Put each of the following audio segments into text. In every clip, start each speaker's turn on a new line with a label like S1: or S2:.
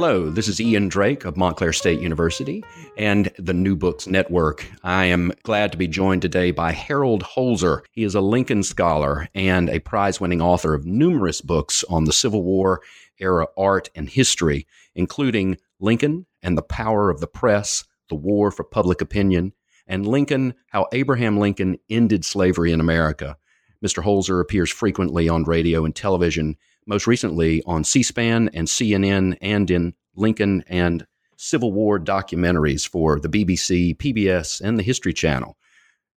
S1: Hello, this is Ian Drake of Montclair State University and the New Books Network. I am glad to be joined today by Harold Holzer. He is a Lincoln scholar and a prize winning author of numerous books on the Civil War era art and history, including Lincoln and the Power of the Press, The War for Public Opinion, and Lincoln How Abraham Lincoln Ended Slavery in America. Mr. Holzer appears frequently on radio and television most recently on C SPAN and CNN and in Lincoln and Civil War documentaries for the BBC, PBS, and the History Channel.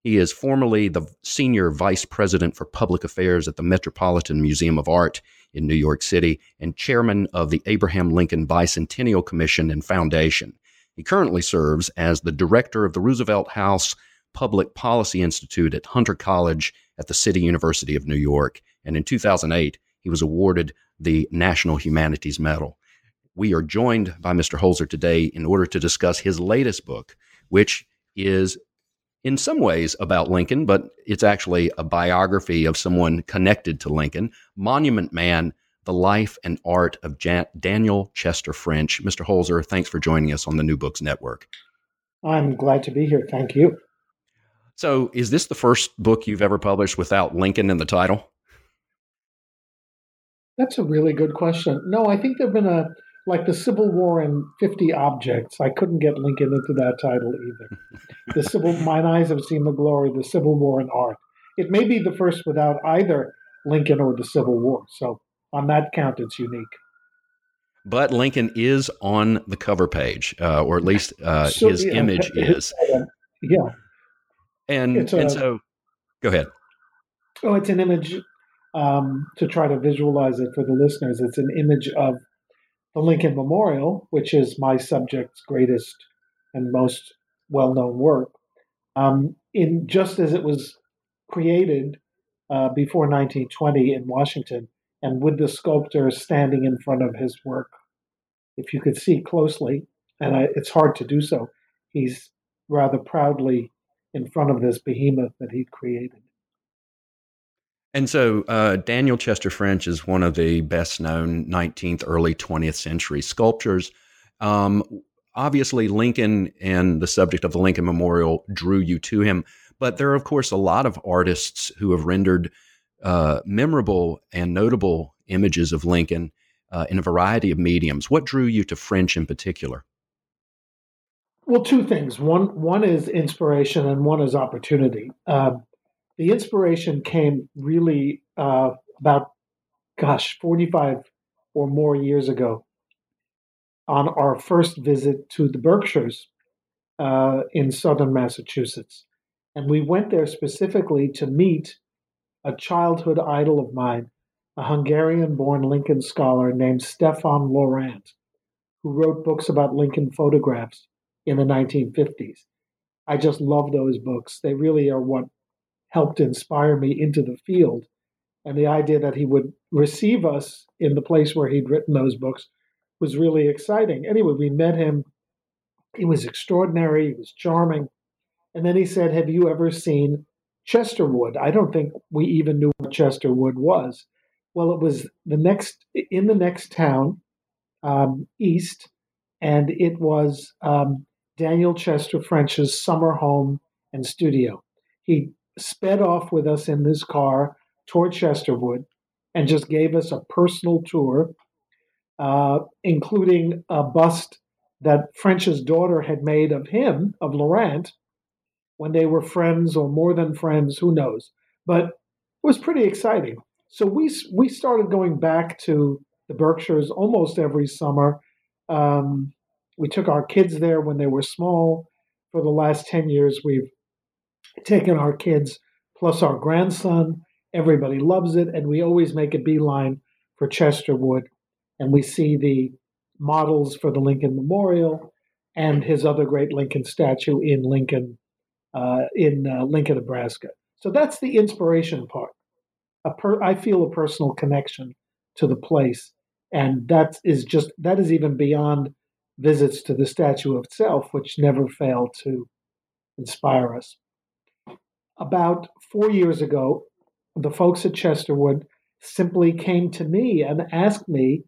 S1: He is formerly the senior vice president for public affairs at the Metropolitan Museum of Art in New York City and chairman of the Abraham Lincoln Bicentennial Commission and Foundation. He currently serves as the director of the Roosevelt House Public Policy Institute at Hunter College at the City University of New York. And in 2008, he was awarded the National Humanities Medal. We are joined by Mr. Holzer today in order to discuss his latest book, which is in some ways about Lincoln, but it's actually a biography of someone connected to Lincoln Monument Man, The Life and Art of Jan- Daniel Chester French. Mr. Holzer, thanks for joining us on the New Books Network.
S2: I'm glad to be here. Thank you.
S1: So, is this the first book you've ever published without Lincoln in the title?
S2: That's a really good question. No, I think there've been a like the Civil War and 50 Objects. I couldn't get Lincoln into that title either. the Civil Mine Eyes Have Seen the Glory, the Civil War and Art. It may be the first without either Lincoln or the Civil War. So on that count, it's unique.
S1: But Lincoln is on the cover page, uh, or at least uh, so, his yeah, image is.
S2: Yeah.
S1: And, a, and so, go ahead.
S2: Oh, it's an image um, to try to visualize it for the listeners. It's an image of the Lincoln Memorial, which is my subject's greatest and most well known work. Um, in just as it was created uh, before 1920 in Washington, and with the sculptor standing in front of his work. If you could see closely, and I, it's hard to do so, he's rather proudly in front of this behemoth that he'd created.
S1: And so uh, Daniel Chester French is one of the best known 19th, early 20th century sculptors. Um, obviously, Lincoln and the subject of the Lincoln Memorial drew you to him, but there are, of course, a lot of artists who have rendered uh, memorable and notable images of Lincoln uh, in a variety of mediums. What drew you to French in particular?
S2: Well, two things. One, one is inspiration, and one is opportunity. Um, the inspiration came really uh, about, gosh, 45 or more years ago on our first visit to the Berkshires uh, in southern Massachusetts. And we went there specifically to meet a childhood idol of mine, a Hungarian born Lincoln scholar named Stefan Lorant, who wrote books about Lincoln photographs in the 1950s. I just love those books. They really are what helped inspire me into the field. And the idea that he would receive us in the place where he'd written those books was really exciting. Anyway, we met him. He was extraordinary, he was charming. And then he said, Have you ever seen Chesterwood? I don't think we even knew what Chesterwood was. Well, it was the next in the next town um, east, and it was um, Daniel Chester French's summer home and studio. He sped off with us in this car toward Chesterwood and just gave us a personal tour uh, including a bust that French's daughter had made of him, of Lorant, when they were friends or more than friends, who knows. But it was pretty exciting. So we, we started going back to the Berkshires almost every summer. Um, we took our kids there when they were small. For the last 10 years, we've taken our kids plus our grandson. Everybody loves it, and we always make a beeline for Chesterwood, and we see the models for the Lincoln Memorial and his other great Lincoln statue in Lincoln, uh, in uh, Lincoln, Nebraska. So that's the inspiration part. Per, I feel a personal connection to the place, and that is just that is even beyond visits to the statue itself, which never fail to inspire us. About four years ago, the folks at Chesterwood simply came to me and asked me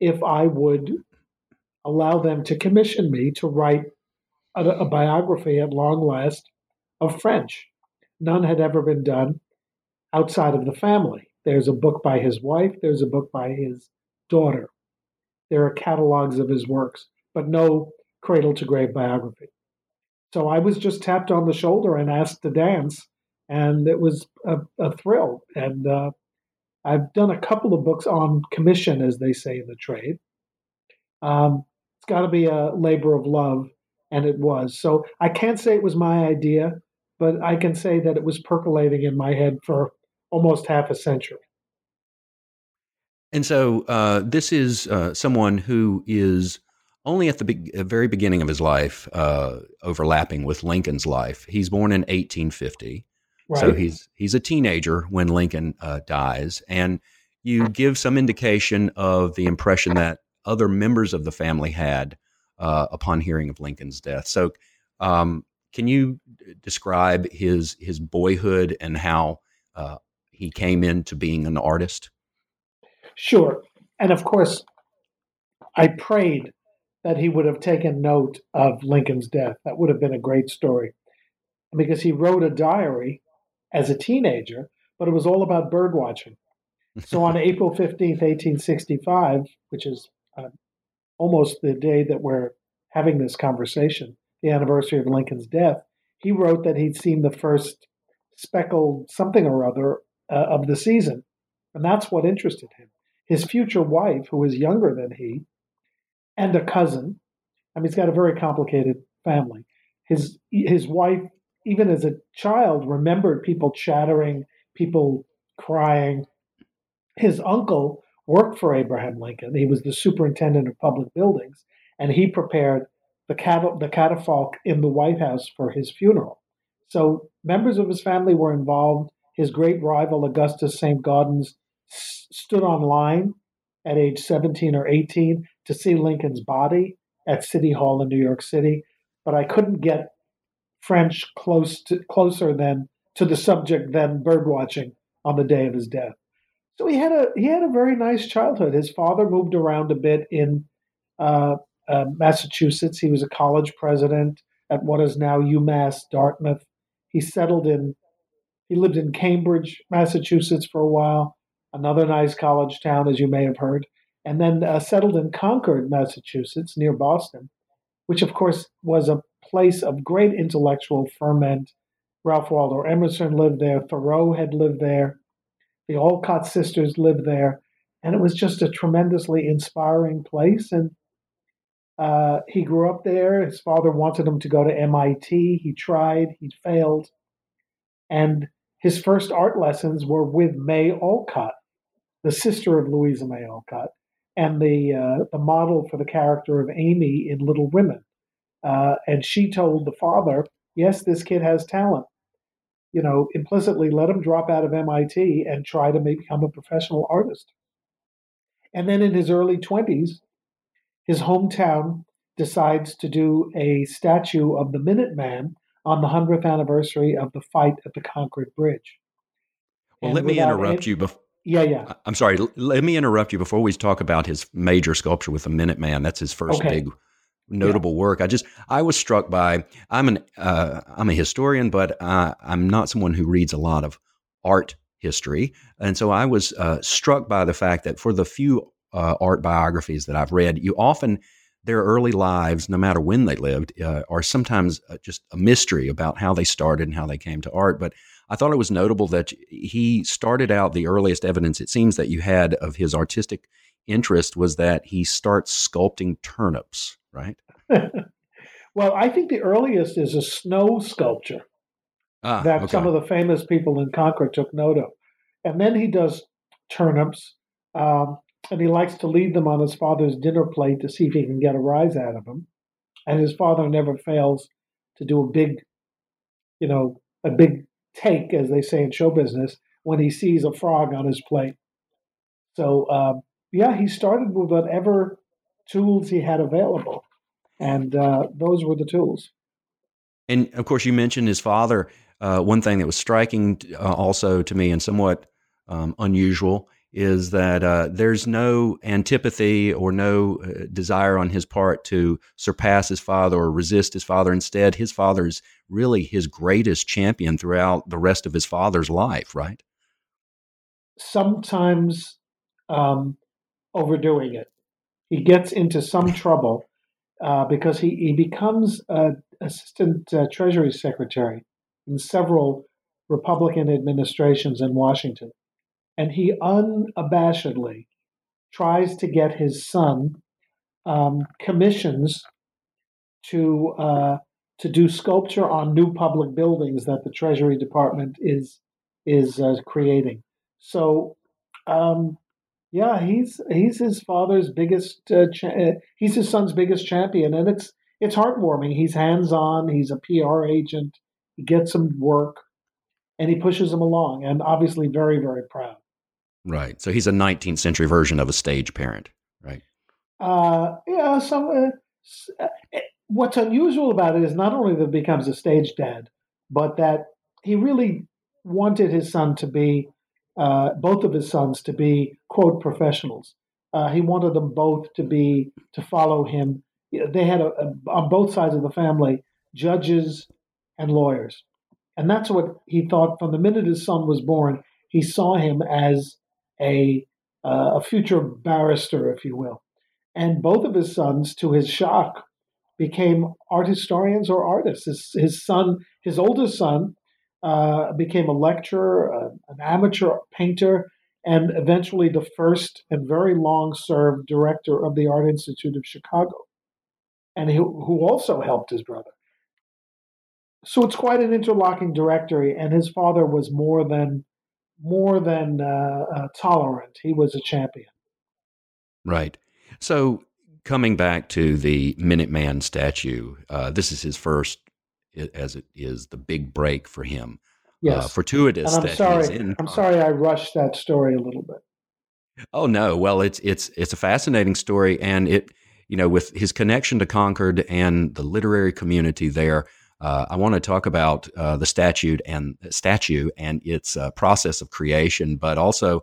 S2: if I would allow them to commission me to write a, a biography at long last of French. None had ever been done outside of the family. There's a book by his wife, there's a book by his daughter. There are catalogs of his works, but no cradle to grave biography. So I was just tapped on the shoulder and asked to dance, and it was a, a thrill. And uh, I've done a couple of books on commission, as they say in the trade. Um, it's got to be a labor of love, and it was. So I can't say it was my idea, but I can say that it was percolating in my head for almost half a century.
S1: And so uh, this is uh, someone who is only at the be- very beginning of his life, uh, overlapping with Lincoln's life. He's born in 1850. Right. So he's he's a teenager when Lincoln uh, dies, and you give some indication of the impression that other members of the family had uh, upon hearing of Lincoln's death. So, um, can you describe his his boyhood and how uh, he came into being an artist?
S2: Sure, and of course, I prayed that he would have taken note of Lincoln's death. That would have been a great story, because he wrote a diary as a teenager, but it was all about bird watching. So on April 15th, 1865, which is uh, almost the day that we're having this conversation, the anniversary of Lincoln's death, he wrote that he'd seen the first speckled something or other uh, of the season. And that's what interested him. His future wife, who was younger than he, and a cousin, I mean, he's got a very complicated family. His, his wife even as a child, remembered people chattering, people crying. His uncle worked for Abraham Lincoln. He was the superintendent of public buildings, and he prepared the, cat- the catafalque in the White House for his funeral. So members of his family were involved. His great rival, Augustus St. Gaudens, s- stood on line at age 17 or 18 to see Lincoln's body at City Hall in New York City. But I couldn't get French close to, closer than to the subject than bird watching on the day of his death. So he had a he had a very nice childhood. His father moved around a bit in uh, uh, Massachusetts. He was a college president at what is now UMass Dartmouth. He settled in he lived in Cambridge, Massachusetts for a while, another nice college town, as you may have heard, and then uh, settled in Concord, Massachusetts, near Boston, which of course was a place of great intellectual ferment. Ralph Waldo Emerson lived there, Thoreau had lived there, the Alcott sisters lived there, and it was just a tremendously inspiring place. And uh, he grew up there. His father wanted him to go to MIT. He tried, he failed. And his first art lessons were with May Alcott, the sister of Louisa May Alcott, and the uh, the model for the character of Amy in Little Women. Uh, and she told the father, yes, this kid has talent. You know, implicitly let him drop out of MIT and try to become a professional artist. And then in his early 20s, his hometown decides to do a statue of the Minuteman on the 100th anniversary of the fight at the Concord Bridge.
S1: Well, and let me interrupt any, you before.
S2: Yeah, yeah.
S1: I'm sorry. Let me interrupt you before we talk about his major sculpture with the Minuteman. That's his first okay. big notable yeah. work. I just I was struck by I'm an uh, I'm a historian, but uh, I'm not someone who reads a lot of art history, and so I was uh, struck by the fact that for the few uh, art biographies that I've read, you often their early lives, no matter when they lived, uh, are sometimes uh, just a mystery about how they started and how they came to art. But I thought it was notable that he started out the earliest evidence it seems that you had of his artistic interest was that he starts sculpting turnips, right?
S2: well, I think the earliest is a snow sculpture ah, that okay. some of the famous people in Concord took note of. And then he does turnips. Um, and he likes to leave them on his father's dinner plate to see if he can get a rise out of him. And his father never fails to do a big, you know, a big take, as they say in show business, when he sees a frog on his plate. So, um, yeah, he started with whatever tools he had available, and uh, those were the tools.
S1: And of course, you mentioned his father. Uh, one thing that was striking uh, also to me and somewhat um, unusual is that uh, there's no antipathy or no uh, desire on his part to surpass his father or resist his father. Instead, his father is really his greatest champion throughout the rest of his father's life, right?
S2: Sometimes um, overdoing it. He gets into some trouble uh, because he, he becomes an assistant uh, treasury secretary in several Republican administrations in Washington and he unabashedly tries to get his son um, commissions to uh, to do sculpture on new public buildings that the Treasury Department is is uh, creating. So, um, yeah, he's he's his father's biggest. Uh, cha- uh, he's his son's biggest champion, and it's it's heartwarming. He's hands on. He's a PR agent. He gets him work, and he pushes him along, and obviously very very proud.
S1: Right. So he's a 19th century version of a stage parent, right?
S2: Uh, yeah. So uh, eh, what's unusual about it is not only that he becomes a stage dad, but that he really wanted his son to be, uh, both of his sons to be quote professionals. Uh, he wanted them both to be to follow him. They had a, a, on both sides of the family judges and lawyers, and that's what he thought from the minute his son was born. He saw him as a, uh, a future barrister, if you will. And both of his sons, to his shock, became art historians or artists. His, his son, his oldest son, uh, became a lecturer, uh, an amateur painter, and eventually the first and very long served director of the Art Institute of Chicago, and who, who also helped his brother. So it's quite an interlocking directory, and his father was more than more than uh, uh, tolerant. He was a champion.
S1: Right. So coming back to the Minuteman statue, uh, this is his first, as it is, the big break for him. Uh, yes. fortuitous.
S2: And I'm sorry. In, I'm sorry. I rushed that story a little bit.
S1: Oh no! Well, it's it's it's a fascinating story, and it you know with his connection to Concord and the literary community there. Uh, I want to talk about uh, the statute and statue and its uh, process of creation, but also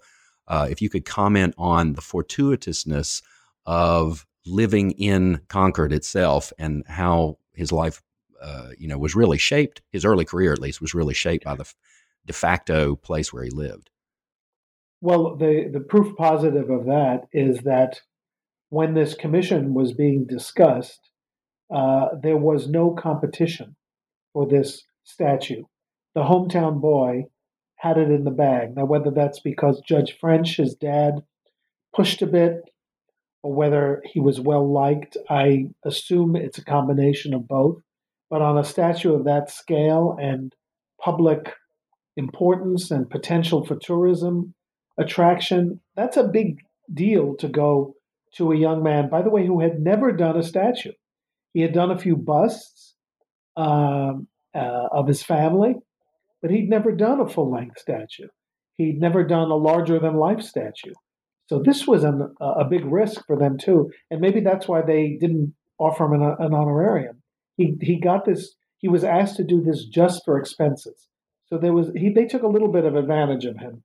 S1: uh, if you could comment on the fortuitousness of living in Concord itself and how his life, uh, you know, was really shaped. His early career, at least, was really shaped by the de facto place where he lived.
S2: Well, the the proof positive of that is that when this commission was being discussed, uh, there was no competition for this statue. The hometown boy had it in the bag. Now, whether that's because Judge French, his dad, pushed a bit, or whether he was well liked, I assume it's a combination of both. But on a statue of that scale and public importance and potential for tourism attraction, that's a big deal to go to a young man, by the way, who had never done a statue. He had done a few busts, um, uh, of his family, but he'd never done a full length statue. He'd never done a larger than life statue. So this was an, a big risk for them too, and maybe that's why they didn't offer him an, an honorarium. He he got this. He was asked to do this just for expenses. So there was he. They took a little bit of advantage of him,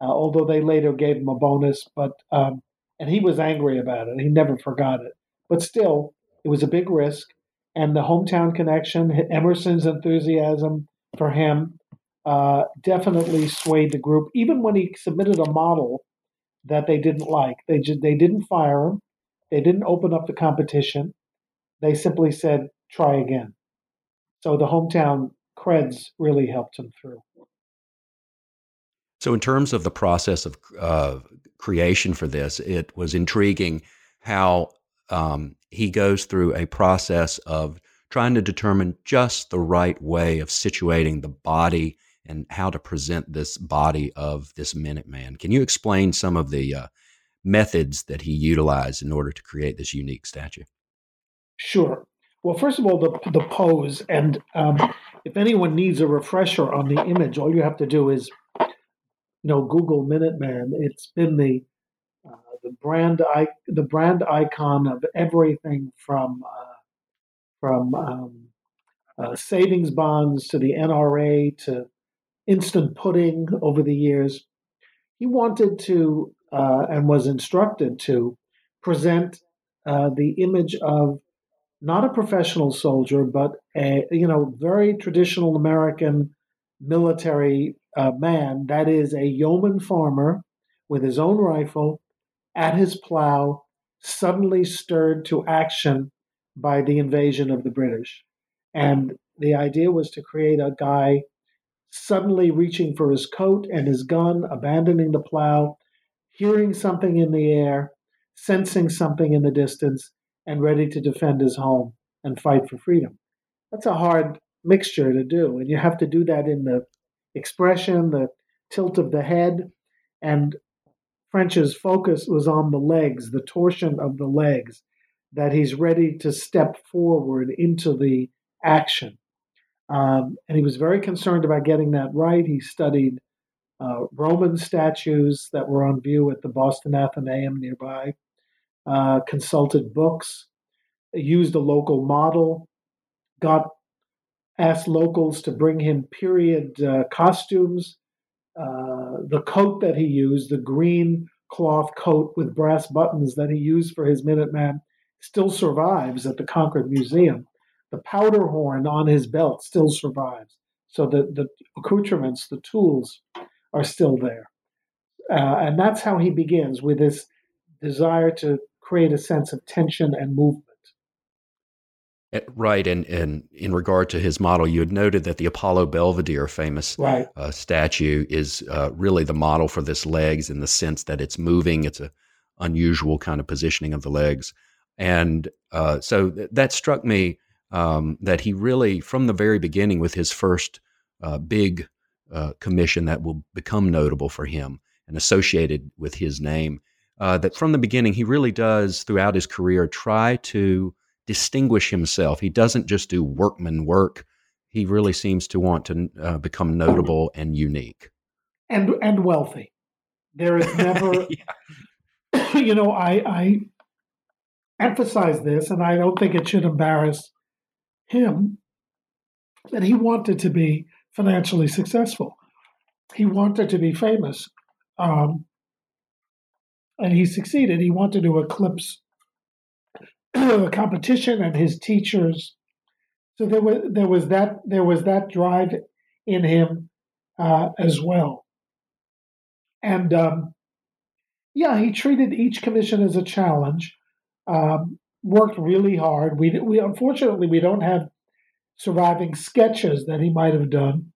S2: uh, although they later gave him a bonus. But um, and he was angry about it. He never forgot it. But still, it was a big risk and the hometown connection, Emerson's enthusiasm for him uh, definitely swayed the group. Even when he submitted a model that they didn't like. They they didn't fire him. They didn't open up the competition. They simply said, try again. So the hometown creds really helped him through.
S1: So, in terms of the process of uh, creation for this, it was intriguing how um, he goes through a process of trying to determine just the right way of situating the body and how to present this body of this Minuteman. Can you explain some of the uh, methods that he utilized in order to create this unique statue?
S2: Sure. Well, first of all, the, the pose. And um, if anyone needs a refresher on the image, all you have to do is, you know, Google Minuteman. It's been the the brand I, the brand icon of everything from uh, from um, uh, savings bonds to the NRA to instant pudding over the years. He wanted to uh, and was instructed to present uh, the image of not a professional soldier, but a you know very traditional American military uh, man. That is a yeoman farmer with his own rifle at his plow, suddenly stirred to action by the invasion of the British. And the idea was to create a guy suddenly reaching for his coat and his gun, abandoning the plow, hearing something in the air, sensing something in the distance, and ready to defend his home and fight for freedom. That's a hard mixture to do. And you have to do that in the expression, the tilt of the head. And French's focus was on the legs, the torsion of the legs, that he's ready to step forward into the action. Um, and he was very concerned about getting that right. He studied uh, Roman statues that were on view at the Boston Athenaeum nearby, uh, consulted books, used a local model, got asked locals to bring him period uh, costumes. Uh, the coat that he used, the green cloth coat with brass buttons that he used for his Minuteman, still survives at the Concord Museum. The powder horn on his belt still survives. So the, the accoutrements, the tools, are still there. Uh, and that's how he begins with this desire to create a sense of tension and movement.
S1: Eh, right, and, and in regard to his model, you had noted that the Apollo Belvedere famous
S2: right.
S1: uh, statue is uh, really the model for this legs in the sense that it's moving. It's a unusual kind of positioning of the legs, and uh, so th- that struck me um, that he really, from the very beginning, with his first uh, big uh, commission that will become notable for him and associated with his name, uh, that from the beginning he really does throughout his career try to distinguish himself. He doesn't just do workman work. He really seems to want to uh, become notable and unique,
S2: and and wealthy. There is never, you know, I I emphasize this, and I don't think it should embarrass him that he wanted to be financially successful. He wanted to be famous, um, and he succeeded. He wanted to eclipse competition and his teachers. So there was there was that there was that drive in him uh, as well. And um, yeah, he treated each commission as a challenge. Um, worked really hard. We we unfortunately we don't have surviving sketches that he might have done,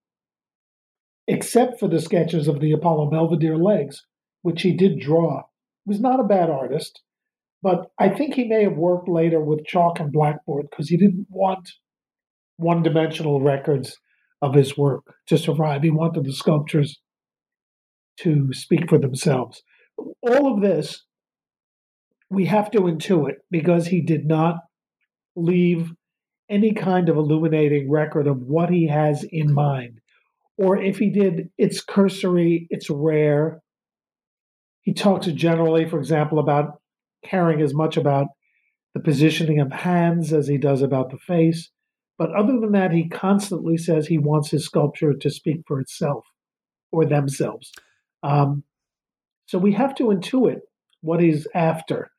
S2: except for the sketches of the Apollo Belvedere legs, which he did draw. He was not a bad artist. But I think he may have worked later with chalk and blackboard because he didn't want one dimensional records of his work to survive. He wanted the sculptures to speak for themselves. All of this we have to intuit because he did not leave any kind of illuminating record of what he has in mind. Or if he did, it's cursory, it's rare. He talks generally, for example, about caring as much about the positioning of hands as he does about the face. But other than that, he constantly says he wants his sculpture to speak for itself or themselves. Um, so we have to intuit what he's after.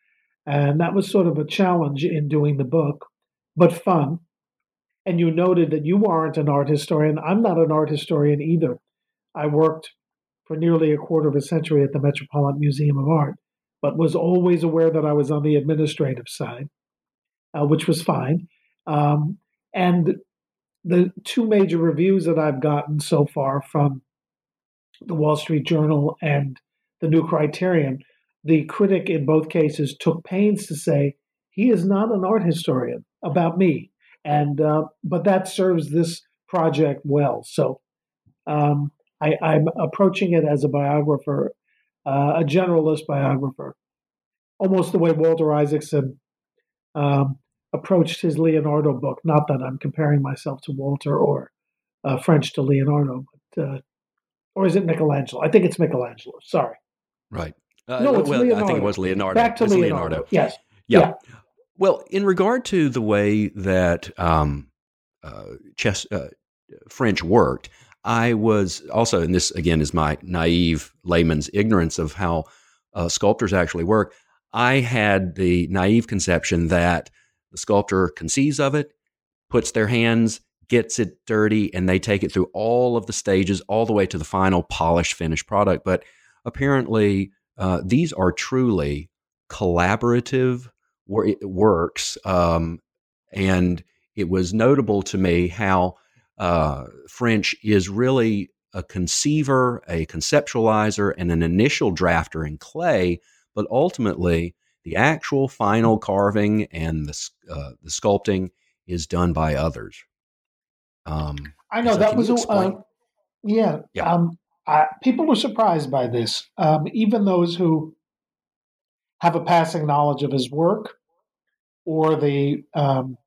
S2: And that was sort of a challenge in doing the book, but fun. And you noted that you aren't an art historian. I'm not an art historian either. I worked for nearly a quarter of a century at the Metropolitan Museum of Art, but was always aware that I was on the administrative side, uh, which was fine. Um, and the two major reviews that I've gotten so far from the Wall Street Journal and the New Criterion, the critic in both cases took pains to say he is not an art historian about me, and uh, but that serves this project well. So um, I, am approaching it as a biographer, uh, a generalist biographer, almost the way Walter Isaacson um, approached his Leonardo book. Not that I'm comparing myself to Walter or uh, French to Leonardo, but uh, or is it Michelangelo? I think it's Michelangelo. Sorry.
S1: Right.
S2: Uh, no, it's well, Leonardo.
S1: I think it was Leonardo.
S2: Back to Leonardo.
S1: Leonardo.
S2: Yes.
S1: Yeah. yeah. Well, in regard to the way that um, uh, chess, uh, French worked, I was also, and this again is my naive layman's ignorance of how uh, sculptors actually work. I had the naive conception that the sculptor conceives of it, puts their hands, gets it dirty, and they take it through all of the stages, all the way to the final polished finished product. But apparently, uh, these are truly collaborative wor- works. Um, and it was notable to me how uh, French is really a conceiver, a conceptualizer, and an initial drafter in clay, but ultimately the actual final carving and the uh, the sculpting is done by others.
S2: Um, I know so that was a uh, yeah. yeah. Um, I, people were surprised by this. Um, even those who have a passing knowledge of his work or the um,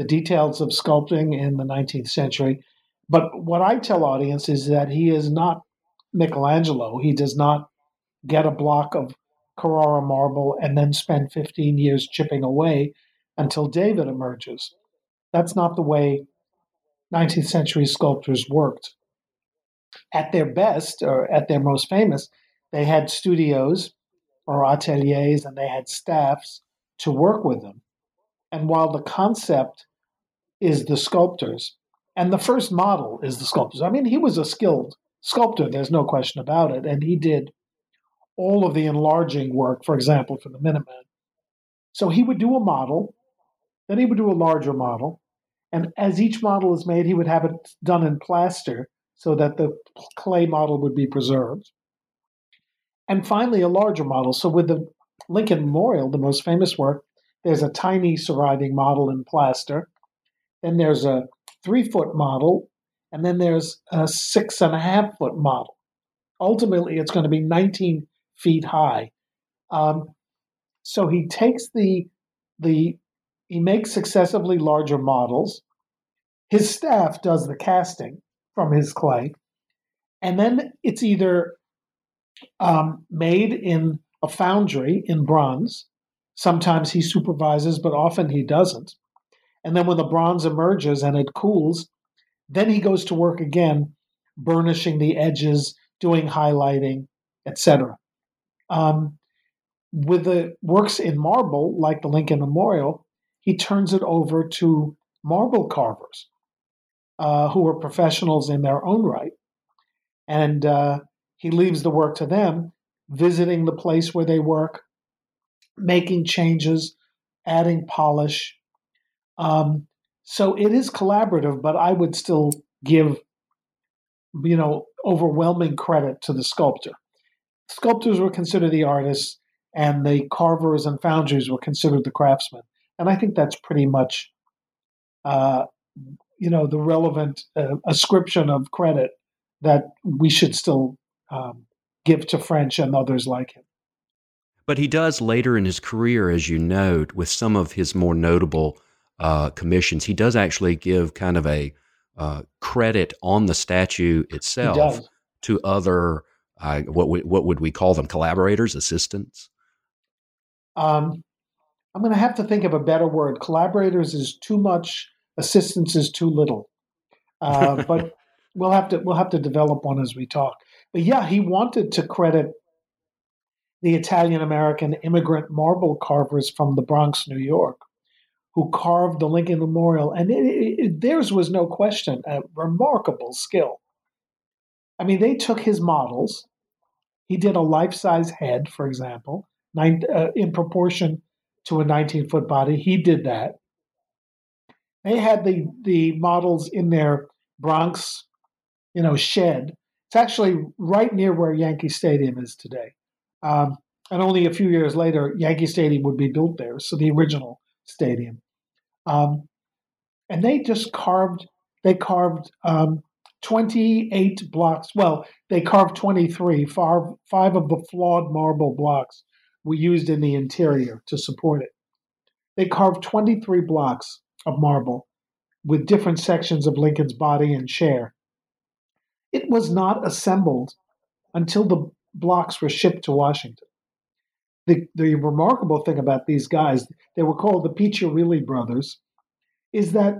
S2: the details of sculpting in the 19th century. But what I tell audiences is that he is not Michelangelo. He does not get a block of Carrara marble and then spend 15 years chipping away until David emerges. That's not the way 19th century sculptors worked. At their best, or at their most famous, they had studios or ateliers and they had staffs to work with them. And while the concept is the sculptors, and the first model is the sculptors. I mean, he was a skilled sculptor, there's no question about it. And he did all of the enlarging work, for example, for the Minutemen. So he would do a model, then he would do a larger model. And as each model is made, he would have it done in plaster so that the clay model would be preserved. And finally, a larger model. So with the Lincoln Memorial, the most famous work, there's a tiny surviving model in plaster. Then there's a three foot model, and then there's a six and a half foot model. Ultimately, it's going to be 19 feet high. Um, so he takes the the he makes successively larger models. His staff does the casting from his clay, and then it's either um, made in a foundry in bronze. Sometimes he supervises, but often he doesn't. And then when the bronze emerges and it cools, then he goes to work again, burnishing the edges, doing highlighting, etc. Um, with the works in marble, like the Lincoln Memorial, he turns it over to marble carvers uh, who are professionals in their own right. And uh, he leaves the work to them, visiting the place where they work, making changes, adding polish, um, so it is collaborative, but I would still give, you know, overwhelming credit to the sculptor. Sculptors were considered the artists, and the carvers and foundries were considered the craftsmen. And I think that's pretty much, uh, you know, the relevant uh, ascription of credit that we should still um, give to French and others like him.
S1: But he does later in his career, as you note, with some of his more notable uh, commissions, he does actually give kind of a uh, credit on the statue itself to other uh, what we, what would we call them collaborators, assistants?
S2: Um, I'm going to have to think of a better word. Collaborators is too much. Assistance is too little. Uh, but we'll have to we'll have to develop one as we talk. But yeah, he wanted to credit the Italian American immigrant marble carvers from the Bronx, New York, who carved the Lincoln Memorial, and it, it, theirs was no question a remarkable skill. I mean, they took his models He did a life size head, for example, nine, uh, in proportion to a 19 foot body. He did that. They had the the models in their Bronx, you know, shed. It's actually right near where Yankee Stadium is today. Um, and only a few years later, Yankee Stadium would be built there. So the original stadium. Um, and they just carved. They carved um, 28 blocks. Well, they carved 23. Five, five of the flawed marble blocks we used in the interior to support it. They carved 23 blocks of marble with different sections of Lincoln's body and chair. It was not assembled until the blocks were shipped to Washington. The, the remarkable thing about these guys, they were called the Piccirilli brothers, is that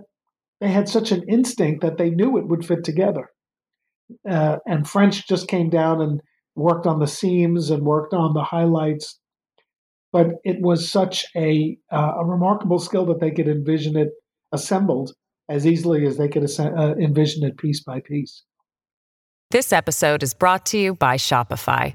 S2: they had such an instinct that they knew it would fit together. Uh, and French just came down and worked on the seams and worked on the highlights. But it was such a, uh, a remarkable skill that they could envision it assembled as easily as they could uh, envision it piece by piece.
S3: This episode is brought to you by Shopify.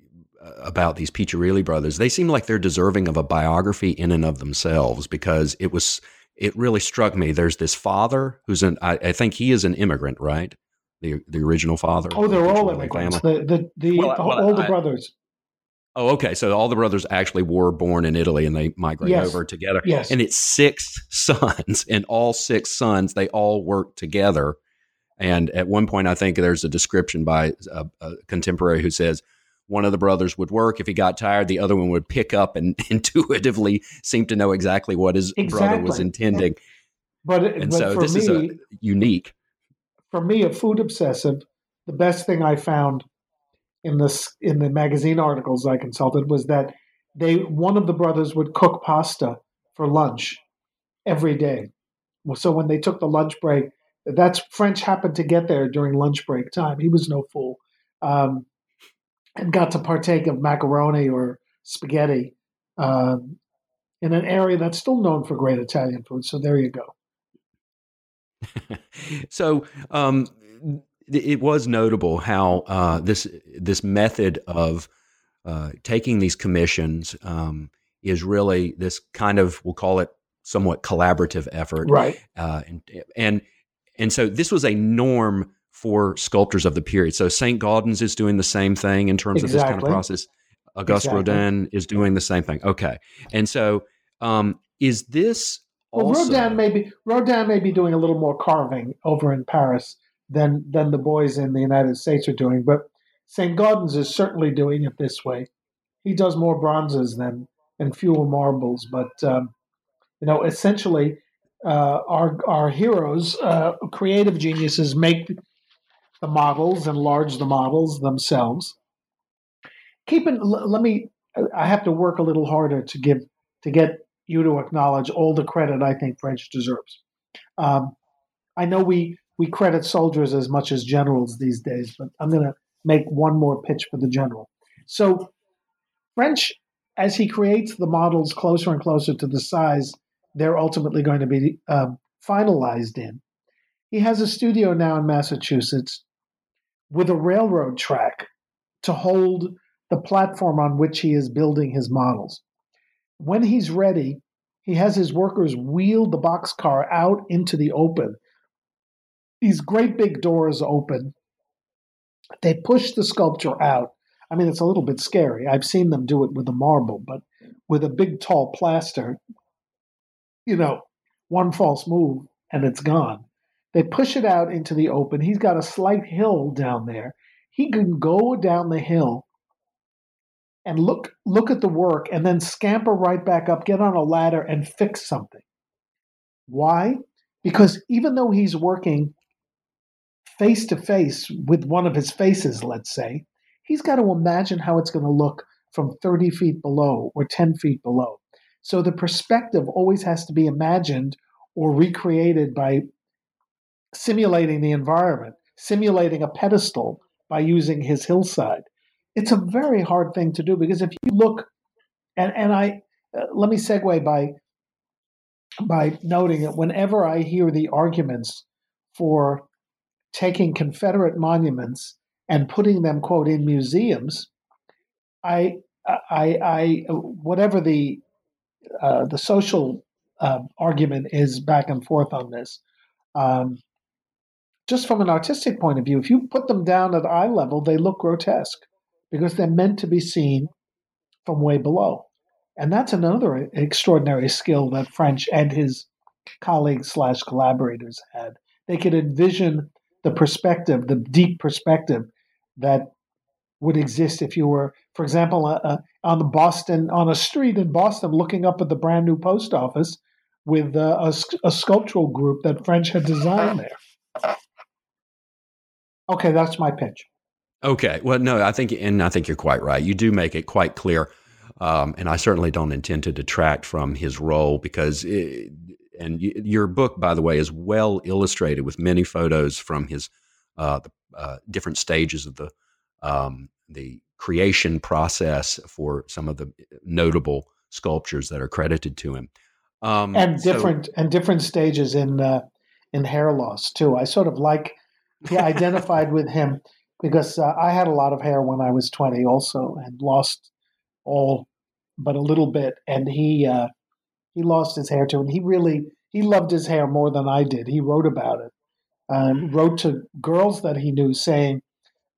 S1: Uh, about these Piccirilli brothers. They seem like they're deserving of a biography in and of themselves because it was it really struck me. There's this father who's an I, I think he is an immigrant, right? The the original father.
S2: Oh, they're all immigrants. Family. The the, the, well, the well, all the brothers.
S1: Oh, okay. So all the brothers actually were born in Italy and they migrated yes. over together.
S2: Yes.
S1: And it's six sons, and all six sons, they all work together. And at one point, I think there's a description by a, a contemporary who says, one of the brothers would work. If he got tired, the other one would pick up and intuitively seem to know exactly what his exactly. brother was intending.
S2: But,
S1: and
S2: but
S1: so this
S2: me,
S1: is a unique.
S2: For me, a food obsessive, the best thing I found in this in the magazine articles I consulted was that they one of the brothers would cook pasta for lunch every day. So when they took the lunch break, that's French happened to get there during lunch break time. He was no fool. Um, got to partake of macaroni or spaghetti um, in an area that's still known for great Italian food. So there you go.
S1: so um, it was notable how uh, this this method of uh, taking these commissions um, is really this kind of we'll call it somewhat collaborative effort,
S2: right?
S1: Uh, and and and so this was a norm for sculptors of the period. So St. Gaudens is doing the same thing in terms exactly. of this kind of process. Auguste exactly. Rodin is doing the same thing. Okay. And so um, is this also...
S2: Well, Rodin may be Rodin may be doing a little more carving over in Paris than than the boys in the United States are doing, but St. Gaudens is certainly doing it this way. He does more bronzes than and fewer marbles, but um, you know, essentially, uh, our our heroes, uh, creative geniuses, make the models, enlarge the models themselves. Keep it. Let me. I have to work a little harder to give to get you to acknowledge all the credit I think French deserves. Um, I know we we credit soldiers as much as generals these days, but I'm going to make one more pitch for the general. So French, as he creates the models closer and closer to the size they're ultimately going to be um, finalized in, he has a studio now in Massachusetts with a railroad track to hold the platform on which he is building his models. When he's ready, he has his workers wheel the boxcar out into the open. These great big doors open. They push the sculpture out. I mean, it's a little bit scary. I've seen them do it with a marble, but with a big, tall plaster, you know, one false move and it's gone. They push it out into the open. He's got a slight hill down there. He can go down the hill and look look at the work and then scamper right back up, get on a ladder and fix something. Why? Because even though he's working face to face with one of his faces, let's say, he's got to imagine how it's going to look from 30 feet below or 10 feet below. So the perspective always has to be imagined or recreated by simulating the environment, simulating a pedestal by using his hillside. It's a very hard thing to do because if you look, and, and I uh, let me segue by by noting that whenever I hear the arguments for taking Confederate monuments and putting them, quote, in museums, I, I, I whatever the uh, the social uh, argument is back and forth on this. Um, just from an artistic point of view, if you put them down at eye level, they look grotesque because they're meant to be seen from way below. And that's another extraordinary skill that French and his colleagues slash collaborators had. They could envision the perspective, the deep perspective that would exist if you were, for example, uh, uh, on the Boston on a street in Boston, looking up at the brand new post office with uh, a, a sculptural group that French had designed there. Okay, that's my pitch.
S1: Okay, well, no, I think, and I think you're quite right. You do make it quite clear um, and I certainly don't intend to detract from his role because, it, and y- your book, by the way, is well illustrated with many photos from his uh, the, uh, different stages of the um, the creation process for some of the notable sculptures that are credited to him.
S2: Um, and different so, and different stages in uh, in hair loss too. I sort of like he identified with him because uh, I had a lot of hair when I was twenty, also, and lost all but a little bit, and he uh, he lost his hair too, and he really he loved his hair more than I did. He wrote about it, um, wrote to girls that he knew, saying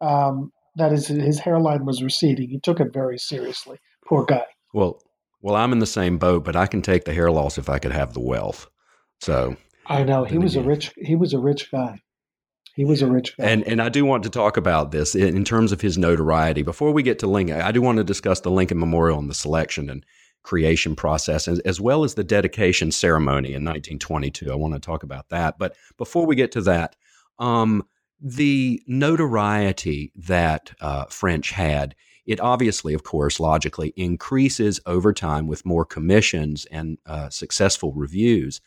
S2: um, that his his hairline was receding. He took it very seriously. Poor guy.
S1: Well, well, I'm in the same boat, but I can take the hair loss if I could have the wealth. So
S2: I know he was again. a rich he was a rich guy. He was a rich guy.
S1: And and I do want to talk about this in, in terms of his notoriety. Before we get to Lincoln, I do want to discuss the Lincoln Memorial and the selection and creation process, as, as well as the dedication ceremony in 1922. I want to talk about that. But before we get to that, um, the notoriety that uh, French had, it obviously, of course, logically increases over time with more commissions and uh, successful reviews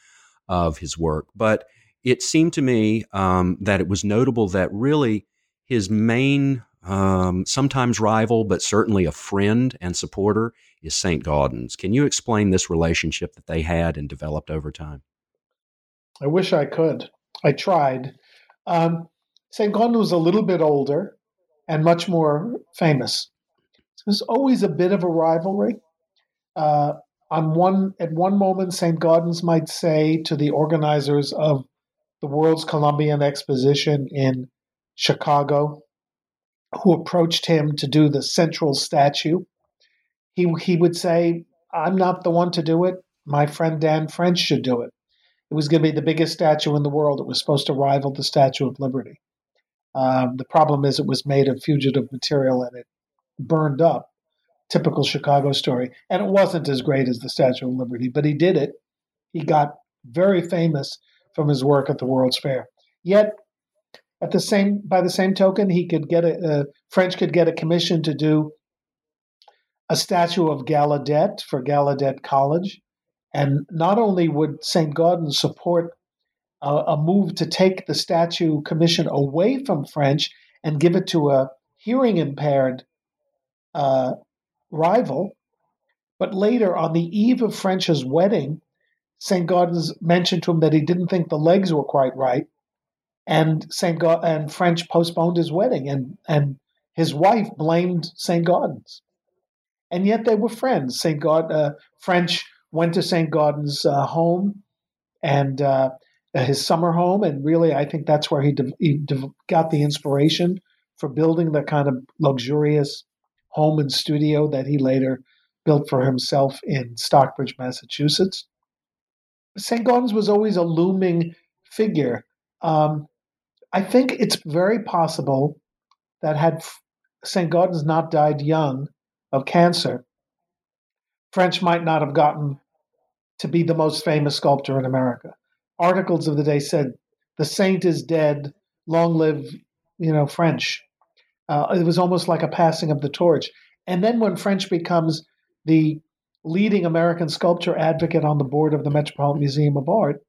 S1: of his work. But it seemed to me um, that it was notable that really his main, um, sometimes rival, but certainly a friend and supporter is St. Gaudens. Can you explain this relationship that they had and developed over time?
S2: I wish I could. I tried. Um, St. Gaudens was a little bit older and much more famous. There's always a bit of a rivalry. Uh, on one at one moment, St. Gaudens might say to the organizers of the World's Columbian Exposition in Chicago, who approached him to do the central statue. He, he would say, I'm not the one to do it. My friend Dan French should do it. It was going to be the biggest statue in the world. It was supposed to rival the Statue of Liberty. Um, the problem is, it was made of fugitive material and it burned up. Typical Chicago story. And it wasn't as great as the Statue of Liberty, but he did it. He got very famous from his work at the World's Fair. Yet, at the same by the same token, he could get a, French could get a commission to do a statue of Gallaudet for Gallaudet College, and not only would St. Gaudens support a, a move to take the statue commission away from French and give it to a hearing impaired uh, rival, but later on the eve of French's wedding, St. Gaudens mentioned to him that he didn't think the legs were quite right, and St. God and French postponed his wedding, and and his wife blamed St. Gaudens, and yet they were friends. St. God uh, French went to St. Gaudens' uh, home and uh, his summer home, and really, I think that's where he, de- he de- got the inspiration for building the kind of luxurious home and studio that he later built for himself in Stockbridge, Massachusetts. St. Gaudens was always a looming figure. Um, I think it's very possible that had St. Gaudens not died young of cancer, French might not have gotten to be the most famous sculptor in America. Articles of the day said, "The saint is dead. Long live, you know, French." Uh, it was almost like a passing of the torch. And then when French becomes the leading American sculpture advocate on the board of the Metropolitan Museum of Art,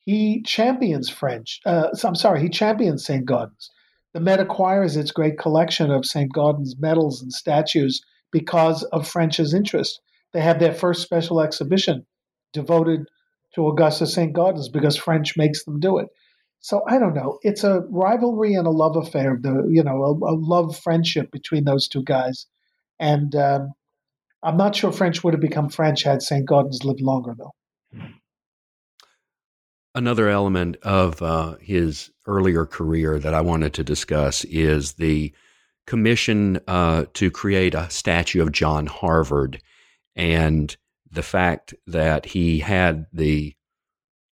S2: he champions French. Uh, I'm sorry, he champions St. Gaudens. The Met acquires its great collection of St. Gaudens medals and statues because of French's interest. They have their first special exhibition devoted to Augustus St. Gaudens because French makes them do it. So I don't know. It's a rivalry and a love affair. The you know a, a love friendship between those two guys, and um, I'm not sure French would have become French had St. Gaudens lived longer, though.
S1: Another element of uh, his earlier career that I wanted to discuss is the commission uh, to create a statue of John Harvard and the fact that he had the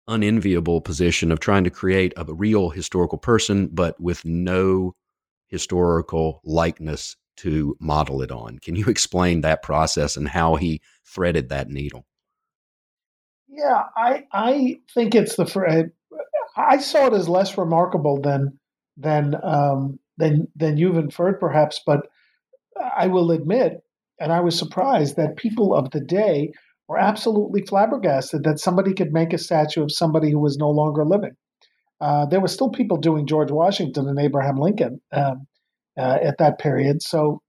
S1: unenviable position of trying to create a real historical person, but with no historical likeness to model it on. Can you explain that process and how he threaded that needle?
S2: Yeah, I I think it's the I saw it as less remarkable than than um, than than you've inferred, perhaps. But I will admit, and I was surprised that people of the day were absolutely flabbergasted that somebody could make a statue of somebody who was no longer living. Uh, there were still people doing George Washington and Abraham Lincoln um, uh, at that period, so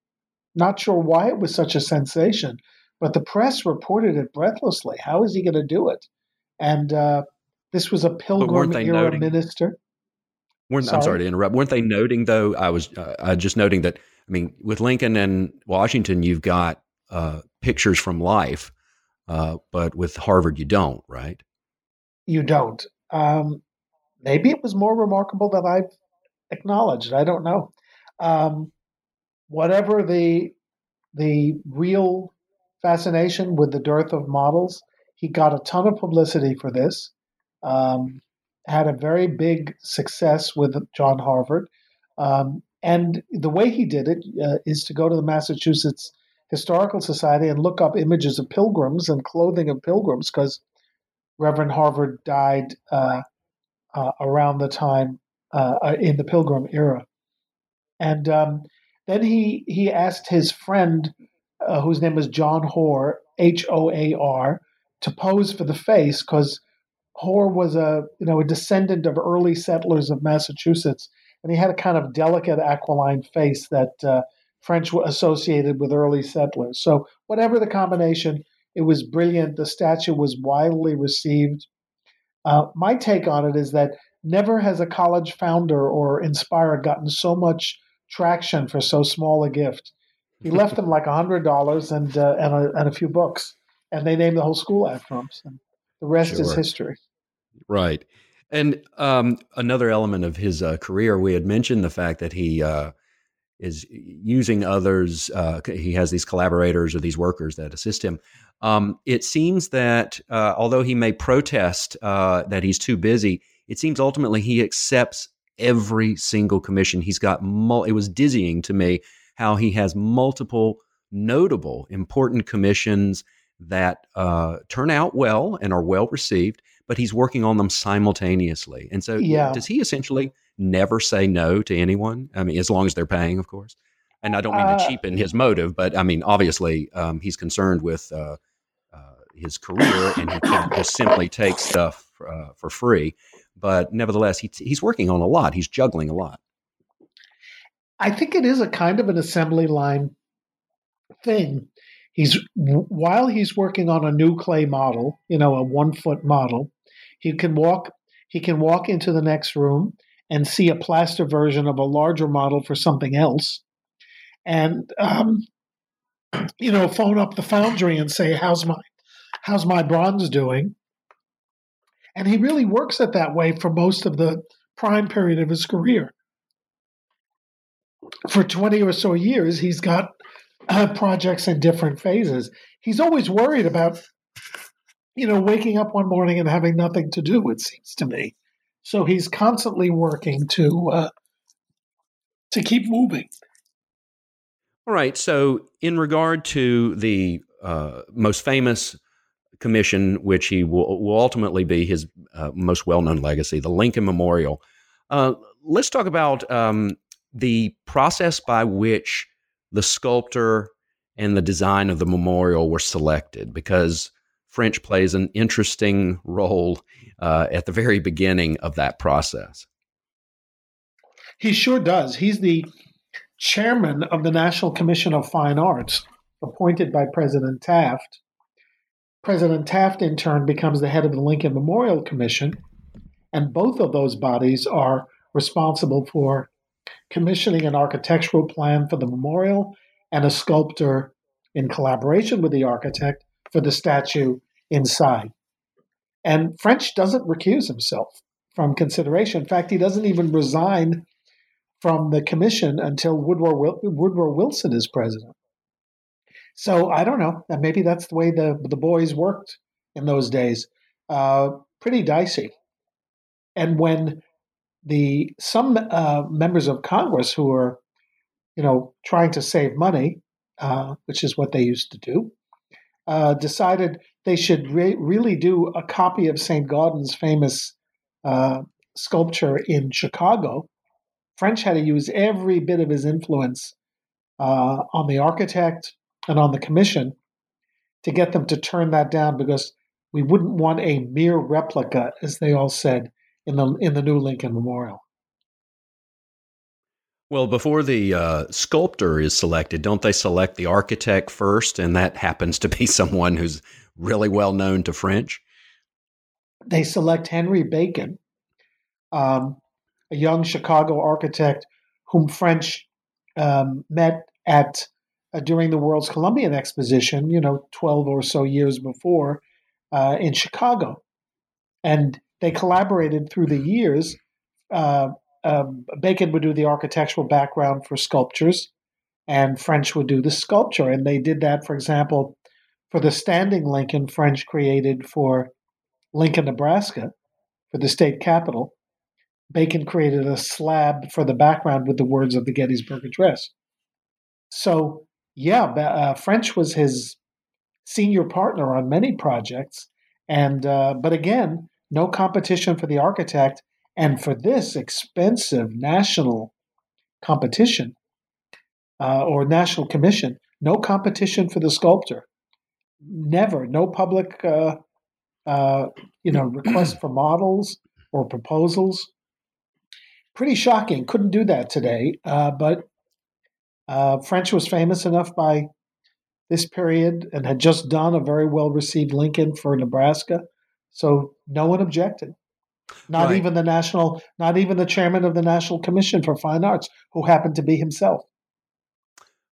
S2: not sure why it was such a sensation. But the press reported it breathlessly. How is he going to do it? And uh, this was a pilgrim era noting, minister.
S1: Sorry? I'm sorry to interrupt. Weren't they noting though? I was uh, just noting that. I mean, with Lincoln and Washington, you've got uh, pictures from life, uh, but with Harvard, you don't, right?
S2: You don't. Um, maybe it was more remarkable than I've acknowledged. I don't know. Um, whatever the the real fascination with the dearth of models. He got a ton of publicity for this. Um, had a very big success with John Harvard. Um, and the way he did it uh, is to go to the Massachusetts Historical Society and look up images of pilgrims and clothing of pilgrims because Reverend Harvard died uh, uh, around the time uh, uh, in the Pilgrim era. And um, then he he asked his friend uh, whose name was John Hoar, H O A R, to pose for the face because Hoar was a you know a descendant of early settlers of Massachusetts, and he had a kind of delicate aquiline face that uh, French associated with early settlers. So whatever the combination, it was brilliant. The statue was widely received. Uh, my take on it is that never has a college founder or inspirer gotten so much traction for so small a gift. He left them like a hundred dollars and uh, and, a, and a few books, and they named the whole school after him. So the rest sure. is history.
S1: Right, and um, another element of his uh, career, we had mentioned the fact that he uh, is using others. Uh, he has these collaborators or these workers that assist him. Um, it seems that uh, although he may protest uh, that he's too busy, it seems ultimately he accepts every single commission. He's got. Mul- it was dizzying to me how he has multiple notable, important commissions that uh, turn out well and are well received, but he's working on them simultaneously. And so, yeah. does he essentially never say no to anyone? I mean, as long as they're paying, of course. And I don't mean uh, to cheapen his motive, but I mean, obviously, um, he's concerned with uh, uh his career and he can't just simply take stuff uh, for free. But nevertheless, he, he's working on a lot, he's juggling a lot.
S2: I think it is a kind of an assembly line thing. He's while he's working on a new clay model, you know, a one foot model, he can walk he can walk into the next room and see a plaster version of a larger model for something else, and um, you know, phone up the foundry and say, "How's my how's my bronze doing?" And he really works it that way for most of the prime period of his career for 20 or so years, he's got uh, projects in different phases. He's always worried about, you know, waking up one morning and having nothing to do, it seems to me. So he's constantly working to uh, to keep moving.
S1: All right. So, in regard to the uh, most famous commission, which he will, will ultimately be his uh, most well known legacy, the Lincoln Memorial, uh, let's talk about um, the process by which the sculptor and the design of the memorial were selected, because French plays an interesting role uh, at the very beginning of that process.
S2: He sure does. He's the chairman of the National Commission of Fine Arts, appointed by President Taft. President Taft, in turn, becomes the head of the Lincoln Memorial Commission, and both of those bodies are responsible for commissioning an architectural plan for the memorial and a sculptor in collaboration with the architect for the statue inside. And French doesn't recuse himself from consideration. In fact, he doesn't even resign from the commission until Woodrow, Wilson is president. So I don't know. Maybe that's the way the, the boys worked in those days. Uh, pretty dicey. And when the some uh, members of Congress who are, you know, trying to save money, uh, which is what they used to do, uh, decided they should re- really do a copy of St. Gaudens' famous uh, sculpture in Chicago. French had to use every bit of his influence uh, on the architect and on the commission to get them to turn that down because we wouldn't want a mere replica, as they all said in the in the new Lincoln Memorial.
S1: Well, before the uh, sculptor is selected, don't they select the architect first? And that happens to be someone who's really well known to French.
S2: They select Henry Bacon, um, a young Chicago architect whom French um, met at uh, during the World's Columbian Exposition, you know, 12 or so years before uh, in Chicago. And they collaborated through the years. Uh, um, Bacon would do the architectural background for sculptures, and French would do the sculpture. And they did that, for example, for the standing Lincoln French created for Lincoln, Nebraska, for the state capitol. Bacon created a slab for the background with the words of the Gettysburg Address. So, yeah, uh, French was his senior partner on many projects, and uh, but again, no competition for the architect, and for this expensive national competition uh, or national commission, no competition for the sculptor. Never, no public, uh, uh, you know, request for models or proposals. Pretty shocking. Couldn't do that today, uh, but uh, French was famous enough by this period and had just done a very well received Lincoln for Nebraska so no one objected. Not right. even the national, not even the chairman of the National Commission for Fine Arts, who happened to be himself.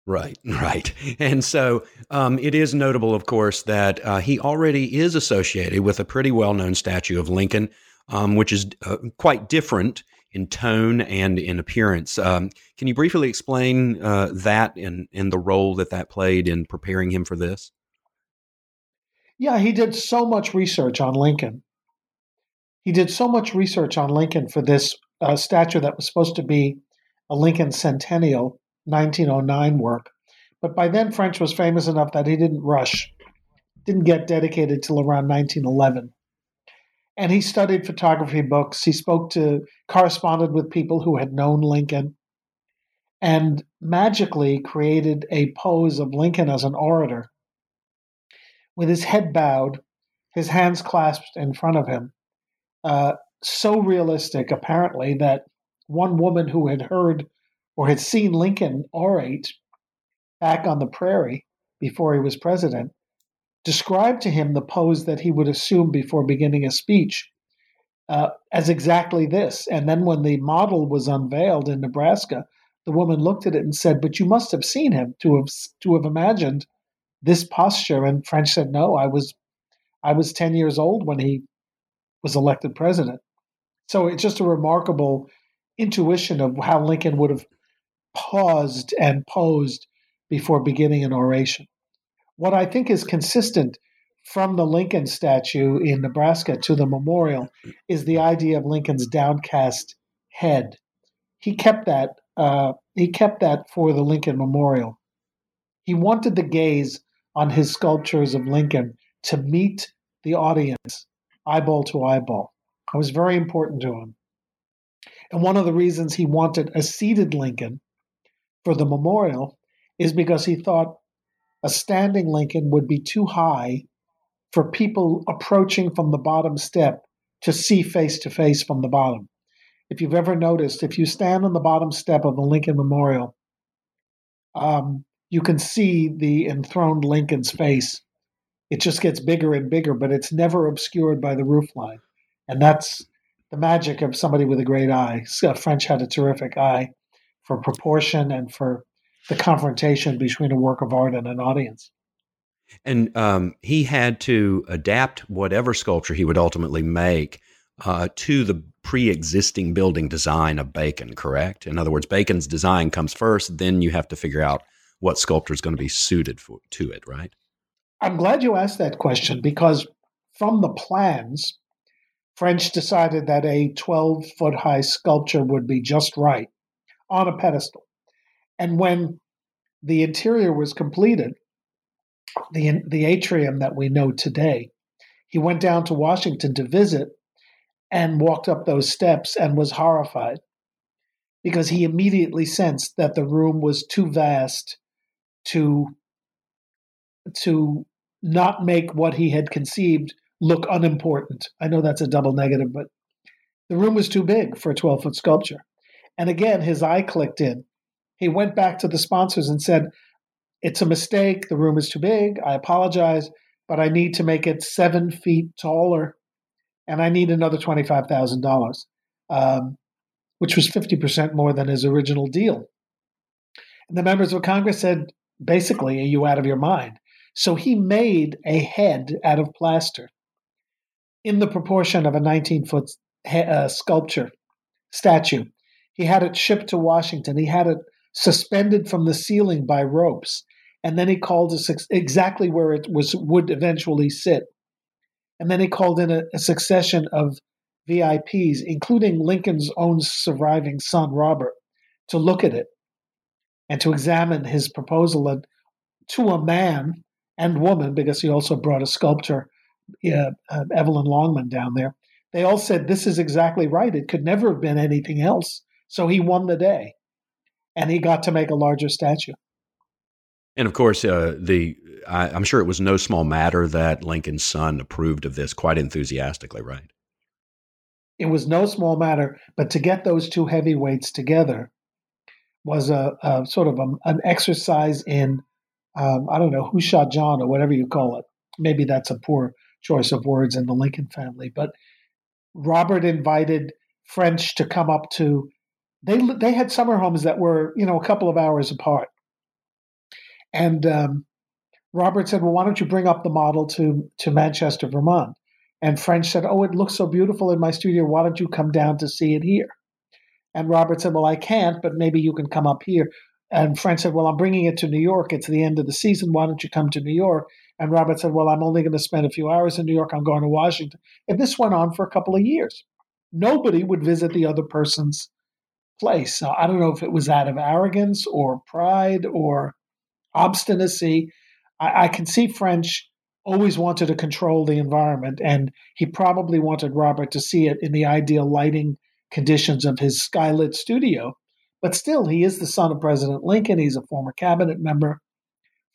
S1: Right, right. And so um, it is notable, of course, that uh, he already is associated with a pretty well known statue of Lincoln, um, which is uh, quite different in tone and in appearance. Um, can you briefly explain uh, that and, and the role that that played in preparing him for this?
S2: Yeah, he did so much research on Lincoln. He did so much research on Lincoln for this uh, statue that was supposed to be a Lincoln Centennial 1909 work. But by then, French was famous enough that he didn't rush, didn't get dedicated till around 1911. And he studied photography books. He spoke to, corresponded with people who had known Lincoln, and magically created a pose of Lincoln as an orator with his head bowed, his hands clasped in front of him. Uh, so realistic, apparently, that one woman who had heard or had seen Lincoln orate back on the prairie before he was president described to him the pose that he would assume before beginning a speech uh, as exactly this. And then when the model was unveiled in Nebraska, the woman looked at it and said, "But you must have seen him to have to have imagined this posture. And French said, no, I was, I was 10 years old when he was elected president. So it's just a remarkable intuition of how Lincoln would have paused and posed before beginning an oration. What I think is consistent from the Lincoln statue in Nebraska to the memorial is the idea of Lincoln's downcast head. He kept that. Uh, he kept that for the Lincoln Memorial. He wanted the gaze on his sculptures of Lincoln to meet the audience eyeball to eyeball. It was very important to him. And one of the reasons he wanted a seated Lincoln for the memorial is because he thought a standing Lincoln would be too high for people approaching from the bottom step to see face to face from the bottom. If you've ever noticed, if you stand on the bottom step of the Lincoln Memorial, um, you can see the enthroned Lincoln's face. It just gets bigger and bigger, but it's never obscured by the roofline. And that's the magic of somebody with a great eye. French had a terrific eye for proportion and for the confrontation between a work of art and an audience.
S1: And um, he had to adapt whatever sculpture he would ultimately make uh, to the pre-existing building design of Bacon. Correct. In other words, Bacon's design comes first. Then you have to figure out what sculpture is going to be suited for, to it. Right.
S2: I'm glad you asked that question because from the plans, French decided that a 12 foot high sculpture would be just right on a pedestal. And when the interior was completed, the, the atrium that we know today, he went down to Washington to visit and walked up those steps and was horrified because he immediately sensed that the room was too vast to to not make what he had conceived look unimportant. I know that's a double negative, but the room was too big for a 12 foot sculpture. And again, his eye clicked in. He went back to the sponsors and said, It's a mistake. The room is too big. I apologize, but I need to make it seven feet taller and I need another $25,000, um, which was 50% more than his original deal. And the members of Congress said, basically, are you out of your mind? So he made a head out of plaster in the proportion of a 19 foot uh, sculpture statue. He had it shipped to Washington. He had it suspended from the ceiling by ropes. And then he called it exactly where it was would eventually sit. And then he called in a, a succession of VIPs, including Lincoln's own surviving son, Robert, to look at it and to examine his proposal and to a man and woman, because he also brought a sculptor, uh, uh, Evelyn Longman, down there. They all said, This is exactly right. It could never have been anything else. So he won the day and he got to make a larger statue.
S1: And of course, uh, the I, am sure it was no small matter that Lincoln's son approved of this quite enthusiastically, right?
S2: It was no small matter, but to get those two heavyweights together was a, a sort of a, an exercise in um, I don't know who shot John or whatever you call it. Maybe that's a poor choice of words in the Lincoln family, but Robert invited French to come up to. They they had summer homes that were you know a couple of hours apart, and um, Robert said, "Well, why don't you bring up the model to to Manchester, Vermont?" And French said, "Oh, it looks so beautiful in my studio. Why don't you come down to see it here?" And Robert said, "Well, I can't, but maybe you can come up here." And French said, "Well, I'm bringing it to New York. It's the end of the season. Why don't you come to New York?" And Robert said, "Well, I'm only going to spend a few hours in New York. I'm going to Washington." And this went on for a couple of years. Nobody would visit the other person's place. So I don't know if it was out of arrogance or pride or obstinacy. I, I can see French always wanted to control the environment, and he probably wanted Robert to see it in the ideal lighting conditions of his skylit studio. But still, he is the son of President Lincoln. He's a former cabinet member.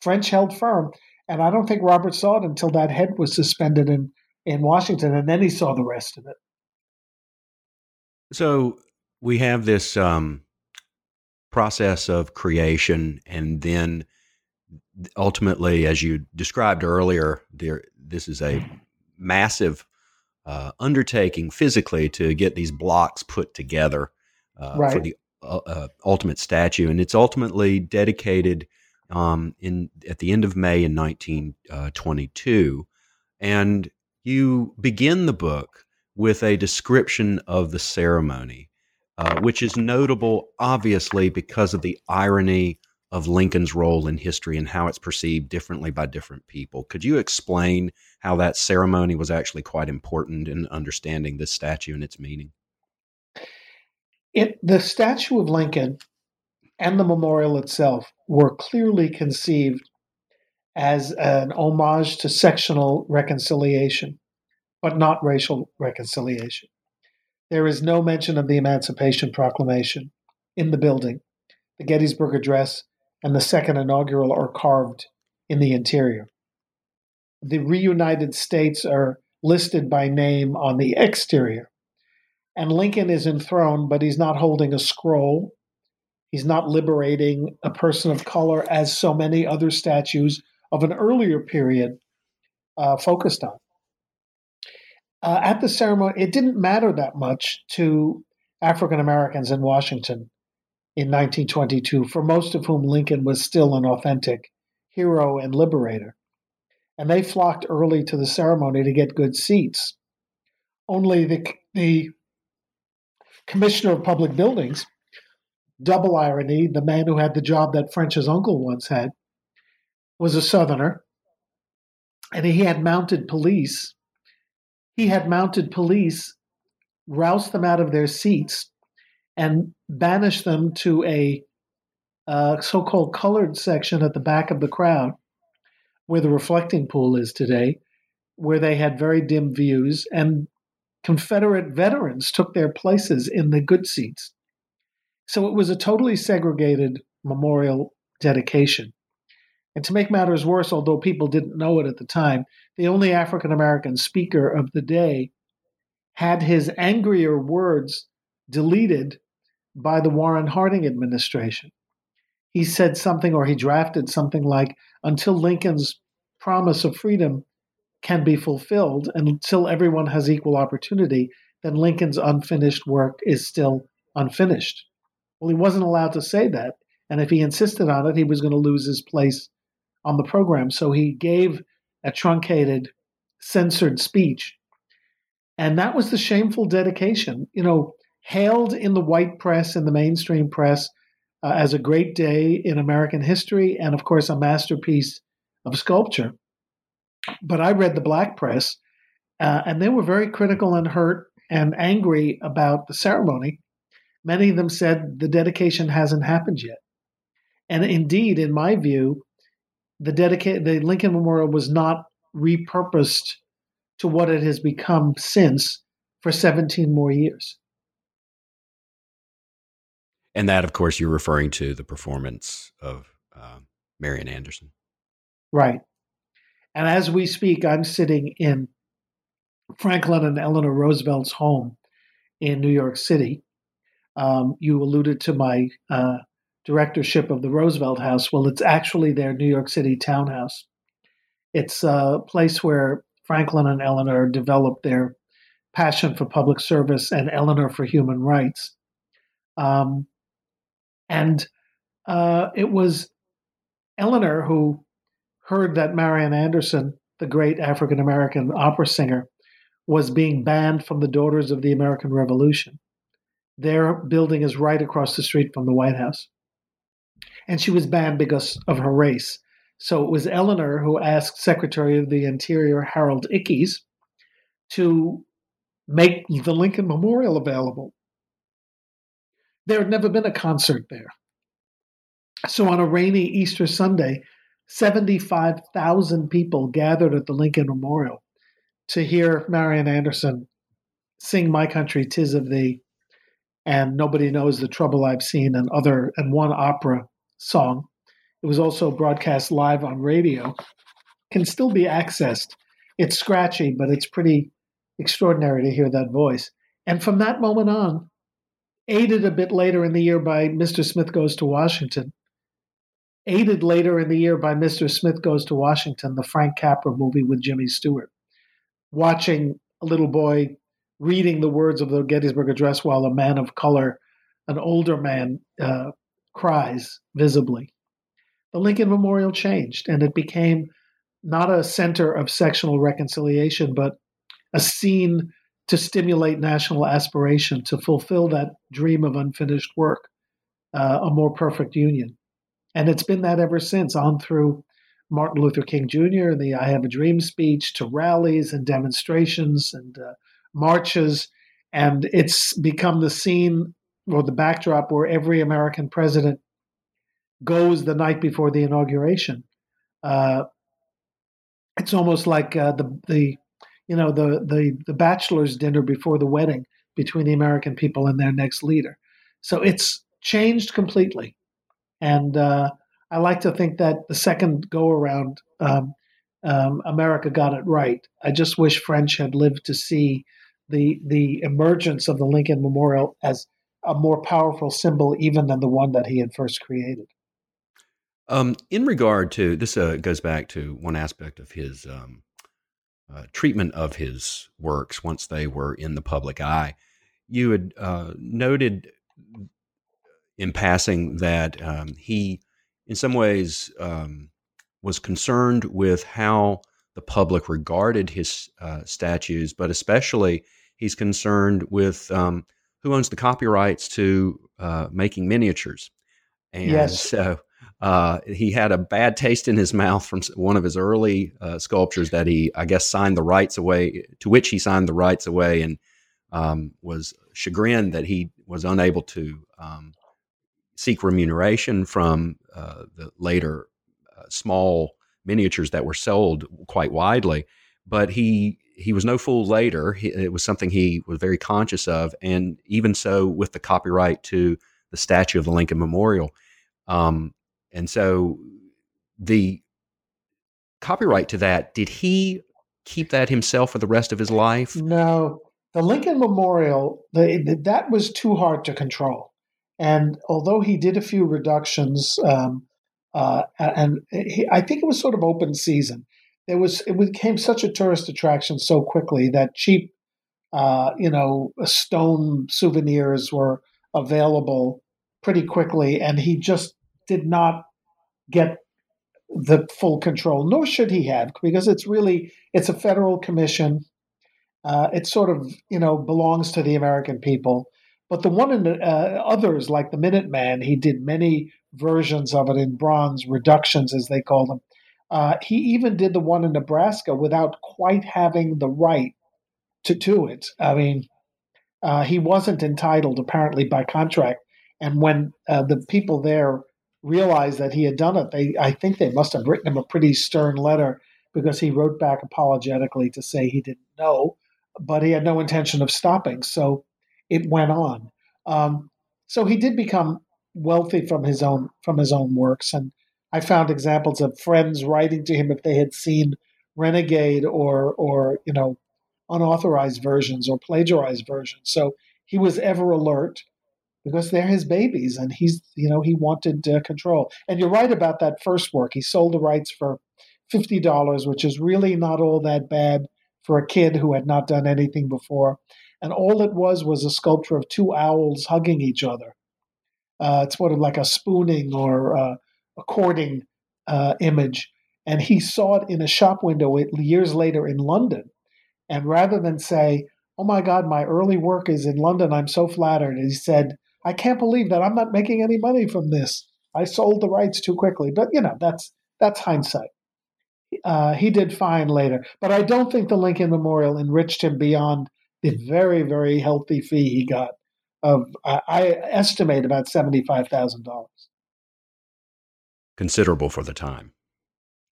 S2: French held firm, and I don't think Robert saw it until that head was suspended in, in Washington, and then he saw the rest of it.
S1: So we have this um, process of creation, and then ultimately, as you described earlier, there this is a massive uh, undertaking physically to get these blocks put together uh, right. for the uh, uh, ultimate statue, and it's ultimately dedicated um, in at the end of May in 1922, uh, and you begin the book with a description of the ceremony, uh, which is notable, obviously, because of the irony of Lincoln's role in history and how it's perceived differently by different people. Could you explain how that ceremony was actually quite important in understanding this statue and its meaning?
S2: It, the statue of Lincoln and the memorial itself were clearly conceived as an homage to sectional reconciliation, but not racial reconciliation. There is no mention of the Emancipation Proclamation in the building. The Gettysburg Address and the second inaugural are carved in the interior. The reunited states are listed by name on the exterior. And Lincoln is enthroned, but he's not holding a scroll. He's not liberating a person of color as so many other statues of an earlier period uh, focused on. Uh, at the ceremony, it didn't matter that much to African Americans in Washington in 1922, for most of whom Lincoln was still an authentic hero and liberator. And they flocked early to the ceremony to get good seats. Only the, the commissioner of public buildings, double irony, the man who had the job that French's uncle once had, was a Southerner, and he had mounted police. He had mounted police, roused them out of their seats, and banished them to a uh, so called colored section at the back of the crowd, where the reflecting pool is today, where they had very dim views, and Confederate veterans took their places in the good seats. So it was a totally segregated memorial dedication. And to make matters worse, although people didn't know it at the time, the only African American speaker of the day had his angrier words deleted by the Warren Harding administration. He said something, or he drafted something like, until Lincoln's promise of freedom can be fulfilled and until everyone has equal opportunity, then Lincoln's unfinished work is still unfinished. Well, he wasn't allowed to say that. And if he insisted on it, he was going to lose his place on the program. So he gave a truncated, censored speech. And that was the shameful dedication. You know, hailed in the white press and the mainstream press uh, as a great day in American history and, of course, a masterpiece of sculpture. But I read the black press, uh, and they were very critical and hurt and angry about the ceremony. Many of them said the dedication hasn't happened yet. And indeed, in my view, the dedica- the Lincoln Memorial was not repurposed to what it has become since for 17 more years.
S1: And that, of course, you're referring to the performance of uh, Marian Anderson.
S2: Right. And as we speak, I'm sitting in Franklin and Eleanor Roosevelt's home in New York City. Um, you alluded to my uh, directorship of the Roosevelt House. Well, it's actually their New York City townhouse. It's a place where Franklin and Eleanor developed their passion for public service and Eleanor for human rights. Um, and uh, it was Eleanor who heard that Marian Anderson, the great African American opera singer, was being banned from the Daughters of the American Revolution. Their building is right across the street from the White House. And she was banned because of her race. So it was Eleanor who asked Secretary of the Interior Harold Ickes to make the Lincoln Memorial available. There had never been a concert there. So on a rainy Easter Sunday, 75,000 people gathered at the Lincoln Memorial to hear Marian Anderson sing My Country Tis of Thee and Nobody Knows the Trouble I've Seen and other and one opera song. It was also broadcast live on radio. Can still be accessed. It's scratchy, but it's pretty extraordinary to hear that voice. And from that moment on, aided a bit later in the year by Mr. Smith Goes to Washington, aided later in the year by Mr. Smith Goes to Washington, the Frank Capra movie with Jimmy Stewart. Watching a little boy reading the words of the Gettysburg Address while a man of color, an older man, uh, cries visibly. The Lincoln Memorial changed, and it became not a center of sectional reconciliation, but a scene to stimulate national aspiration to fulfill that dream of unfinished work, uh, a more perfect union. And it's been that ever since, on through Martin Luther King Jr. and the I Have a Dream speech to rallies and demonstrations and uh, marches. And it's become the scene or the backdrop where every American president goes the night before the inauguration. Uh, it's almost like uh, the the you know the the the bachelor's dinner before the wedding. between the American people and their next leader. So it's changed completely. And uh, I like to think that the second go around, um, um, America got it right. I just wish French had lived to see the the emergence of the Lincoln Memorial as a more powerful symbol even than the one that he had first created.
S1: Um, in regard to this, uh, goes back to one aspect of his um, uh, treatment of his works once they were in the public eye. You had uh, noted in passing that um, he, in some ways, um, was concerned with how the public regarded his uh, statues, but especially he's concerned with um, who owns the copyrights to uh, making miniatures. And
S2: yes.
S1: so uh, he had a bad taste in his mouth from one of his early uh, sculptures that he, I guess, signed the rights away, to which he signed the rights away and um, was chagrined that he was unable to um, seek remuneration from uh, the later uh, small miniatures that were sold quite widely. But he he was no fool later. He, it was something he was very conscious of, and even so, with the copyright to the statue of the Lincoln Memorial. Um, and so the copyright to that, did he keep that himself for the rest of his life?
S2: No. The Lincoln Memorial, the, that was too hard to control. And although he did a few reductions, um, uh, and he, I think it was sort of open season, there was it became such a tourist attraction so quickly that cheap, uh, you know, stone souvenirs were available pretty quickly, and he just did not get the full control, nor should he have, because it's really it's a federal commission. Uh, it sort of you know belongs to the American people. But the one in the uh, others, like the Minuteman, he did many versions of it in bronze, reductions as they call them. Uh, he even did the one in Nebraska without quite having the right to do it. I mean, uh, he wasn't entitled apparently by contract. And when uh, the people there realized that he had done it, they I think they must have written him a pretty stern letter because he wrote back apologetically to say he didn't know, but he had no intention of stopping. So it went on. Um, so he did become wealthy from his own from his own works, and I found examples of friends writing to him if they had seen renegade or or you know unauthorized versions or plagiarized versions. So he was ever alert because they're his babies and he's you know he wanted uh, control. And you're right about that first work. He sold the rights for $50 which is really not all that bad for a kid who had not done anything before. And all it was was a sculpture of two owls hugging each other. Uh, it's sort of like a spooning or uh, a courting uh, image and he saw it in a shop window years later in london and rather than say oh my god my early work is in london i'm so flattered he said I can't believe that I'm not making any money from this. I sold the rights too quickly. But you know, that's that's hindsight. Uh, he did fine later, but I don't think the Lincoln Memorial enriched him beyond the very very healthy fee he got of uh, I estimate about seventy five thousand dollars.
S1: Considerable for the time.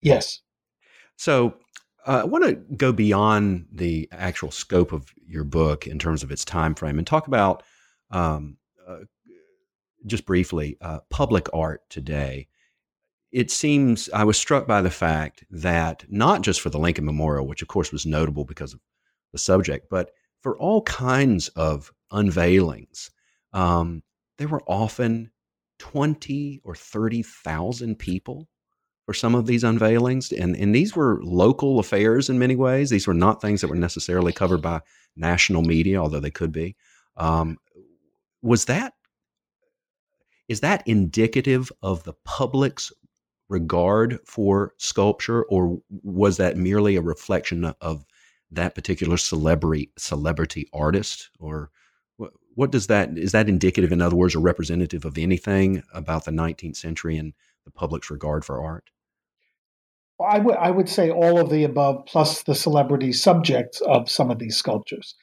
S2: Yes.
S1: So uh, I want to go beyond the actual scope of your book in terms of its time frame and talk about um, uh, just briefly, uh, public art today. It seems I was struck by the fact that not just for the Lincoln Memorial, which of course was notable because of the subject, but for all kinds of unveilings, um, there were often 20 or 30,000 people for some of these unveilings. And, and these were local affairs in many ways. These were not things that were necessarily covered by national media, although they could be. Um, was that is that indicative of the public's regard for sculpture or was that merely a reflection of that particular celebrity celebrity artist or what, does that is that indicative in other words or representative of anything about the 19th century and the public's regard for art
S2: I would I would say all of the above plus the celebrity subjects of some of these sculptures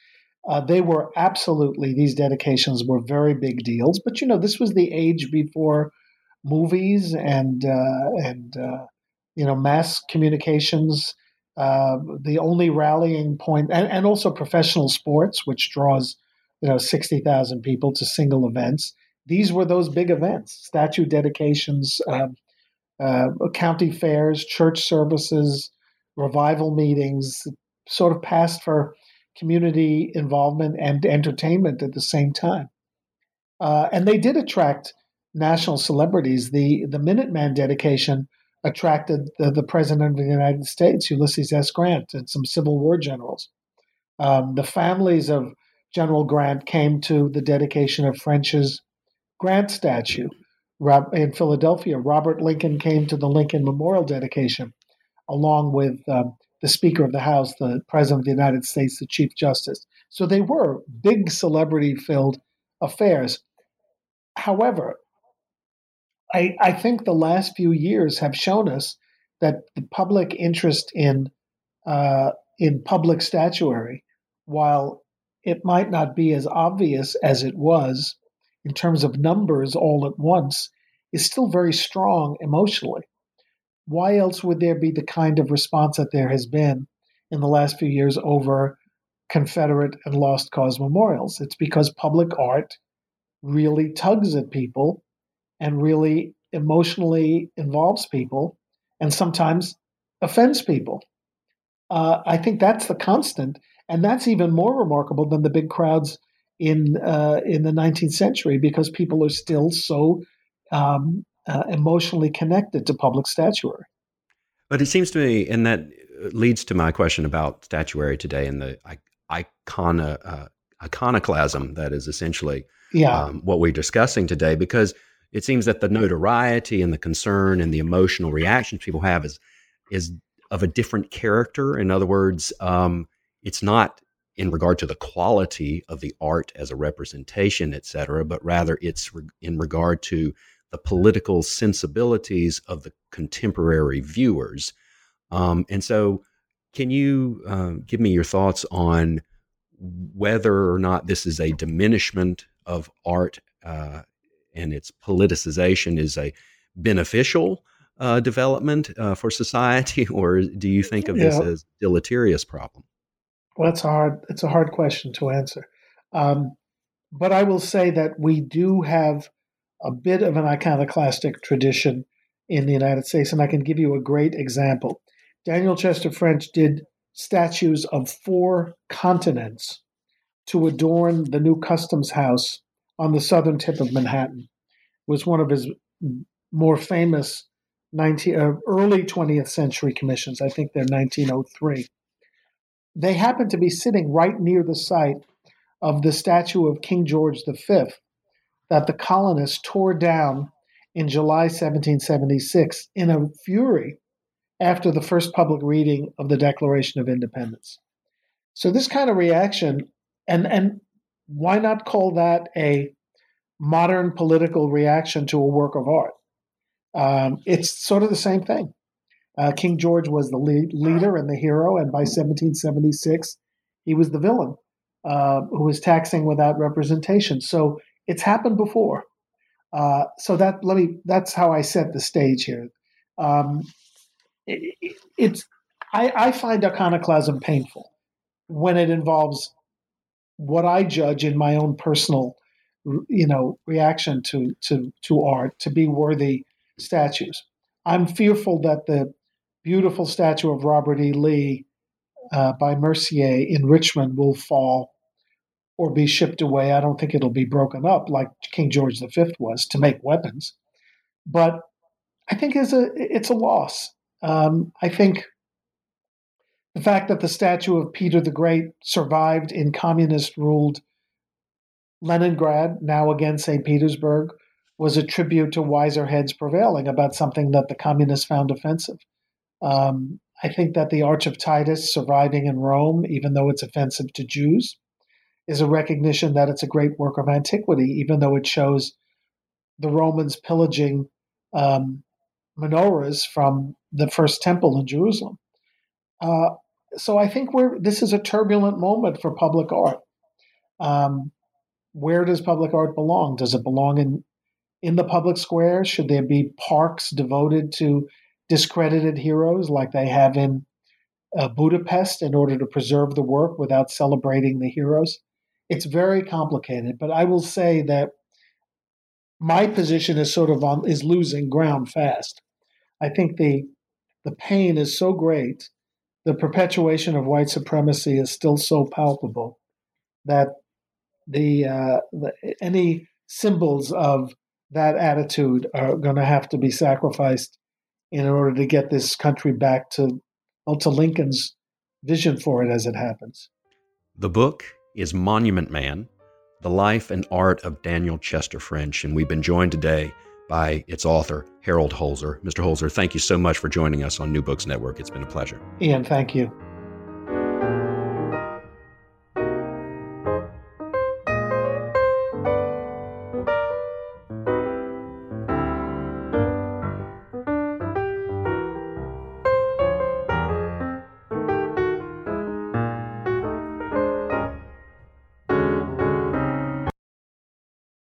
S2: uh, they were absolutely, these dedications were very big deals. But, you know, this was the age before movies and, uh, and uh, you know, mass communications. Uh, the only rallying point, and, and, also professional sports, which draws you know, 60,000 people to single events. These were those big events, statue dedications, um, uh, county fairs, church services, revival meetings, sort of passed for community involvement and entertainment at the same time. Uh, and they did attract national celebrities. The the Minuteman dedication attracted the, the President of the United States, Ulysses S. Grant, and some Civil War generals. Um, the families of General Grant came to the dedication of French's Grant statue in Philadelphia. Robert Lincoln came to the Lincoln Memorial dedication, along with um, the Speaker of the House, the President of the United States, the Chief Justice. So they were big celebrity filled affairs. However, I, I think the last few years have shown us that the public interest in uh, in public statuary, while it might not be as obvious as it was in terms of numbers all at once, is still very strong emotionally. Why else would there be the kind of response that there has been in the last few years over Confederate and Lost Cause memorials? It's because public art really tugs at people and really emotionally involves people and sometimes offends people. Uh, I think that's the constant, and that's even more remarkable than the big crowds in uh, in the 19th century because people are still so um, uh, emotionally connected to public statuary.
S1: But it seems to me, and that leads to my question about statuary today and the icona, uh, iconoclasm that is essentially yeah. um, what we're discussing today because it seems that the notoriety and the concern and the emotional reactions people have is is of a different character. In other words, um, it's not in regard to the quality of the art as a representation, et cetera, but rather it's re- in regard to the political sensibilities of the contemporary viewers. Um, and so, can you uh, give me your thoughts on whether or not this is a diminishment of art uh, and its politicization is a beneficial uh, development uh, for society, or do you think of yeah. this as deleterious problem?
S2: Well, it's hard. It's a hard question to answer, um, but I will say that we do have a bit of an iconoclastic tradition in the United States, and I can give you a great example. Daniel Chester French did statues of four continents to adorn the new customs house on the southern tip of Manhattan. It was one of his more famous 19, uh, early 20th century commissions. I think they're 1903. They happened to be sitting right near the site of the statue of King George V that the colonists tore down in July 1776 in a fury after the first public reading of the Declaration of Independence. So this kind of reaction, and and why not call that a modern political reaction to a work of art? Um, it's sort of the same thing. Uh, King George was the lead, leader and the hero, and by 1776, he was the villain uh, who was taxing without representation. So it's happened before. Uh, so that let me. That's how I set the stage here. Um, it, it's I, I find iconoclasm painful when it involves what I judge in my own personal, you know, reaction to to to art to be worthy statues. I'm fearful that the beautiful statue of Robert E. Lee uh, by Mercié in Richmond will fall or be shipped away. I don't think it'll be broken up like King George V was to make weapons, but I think it's a it's a loss. Um, I think the fact that the statue of Peter the Great survived in communist ruled Leningrad, now again St. Petersburg, was a tribute to wiser heads prevailing about something that the communists found offensive. Um, I think that the Arch of Titus surviving in Rome, even though it's offensive to Jews, is a recognition that it's a great work of antiquity, even though it shows the Romans pillaging um, menorahs from the first temple in Jerusalem. Uh, so I think we're this is a turbulent moment for public art. Um, where does public art belong? Does it belong in in the public square? Should there be parks devoted to discredited heroes like they have in uh, Budapest in order to preserve the work without celebrating the heroes? it's very complicated. But I will say that my position is sort of on is losing ground fast. I think the the pain is so great, the perpetuation of white supremacy is still so palpable that the, uh, the any symbols of that attitude are going to have to be sacrificed in order to get this country back to well, to Lincoln's vision for it as it happens.
S1: The book is Monument Man The Life and Art of Daniel Chester French, and we've been joined today by its author, Harold Holzer. Mr. Holzer, thank you so much for joining us on New Books Network. It's been a pleasure.
S2: Ian, thank you.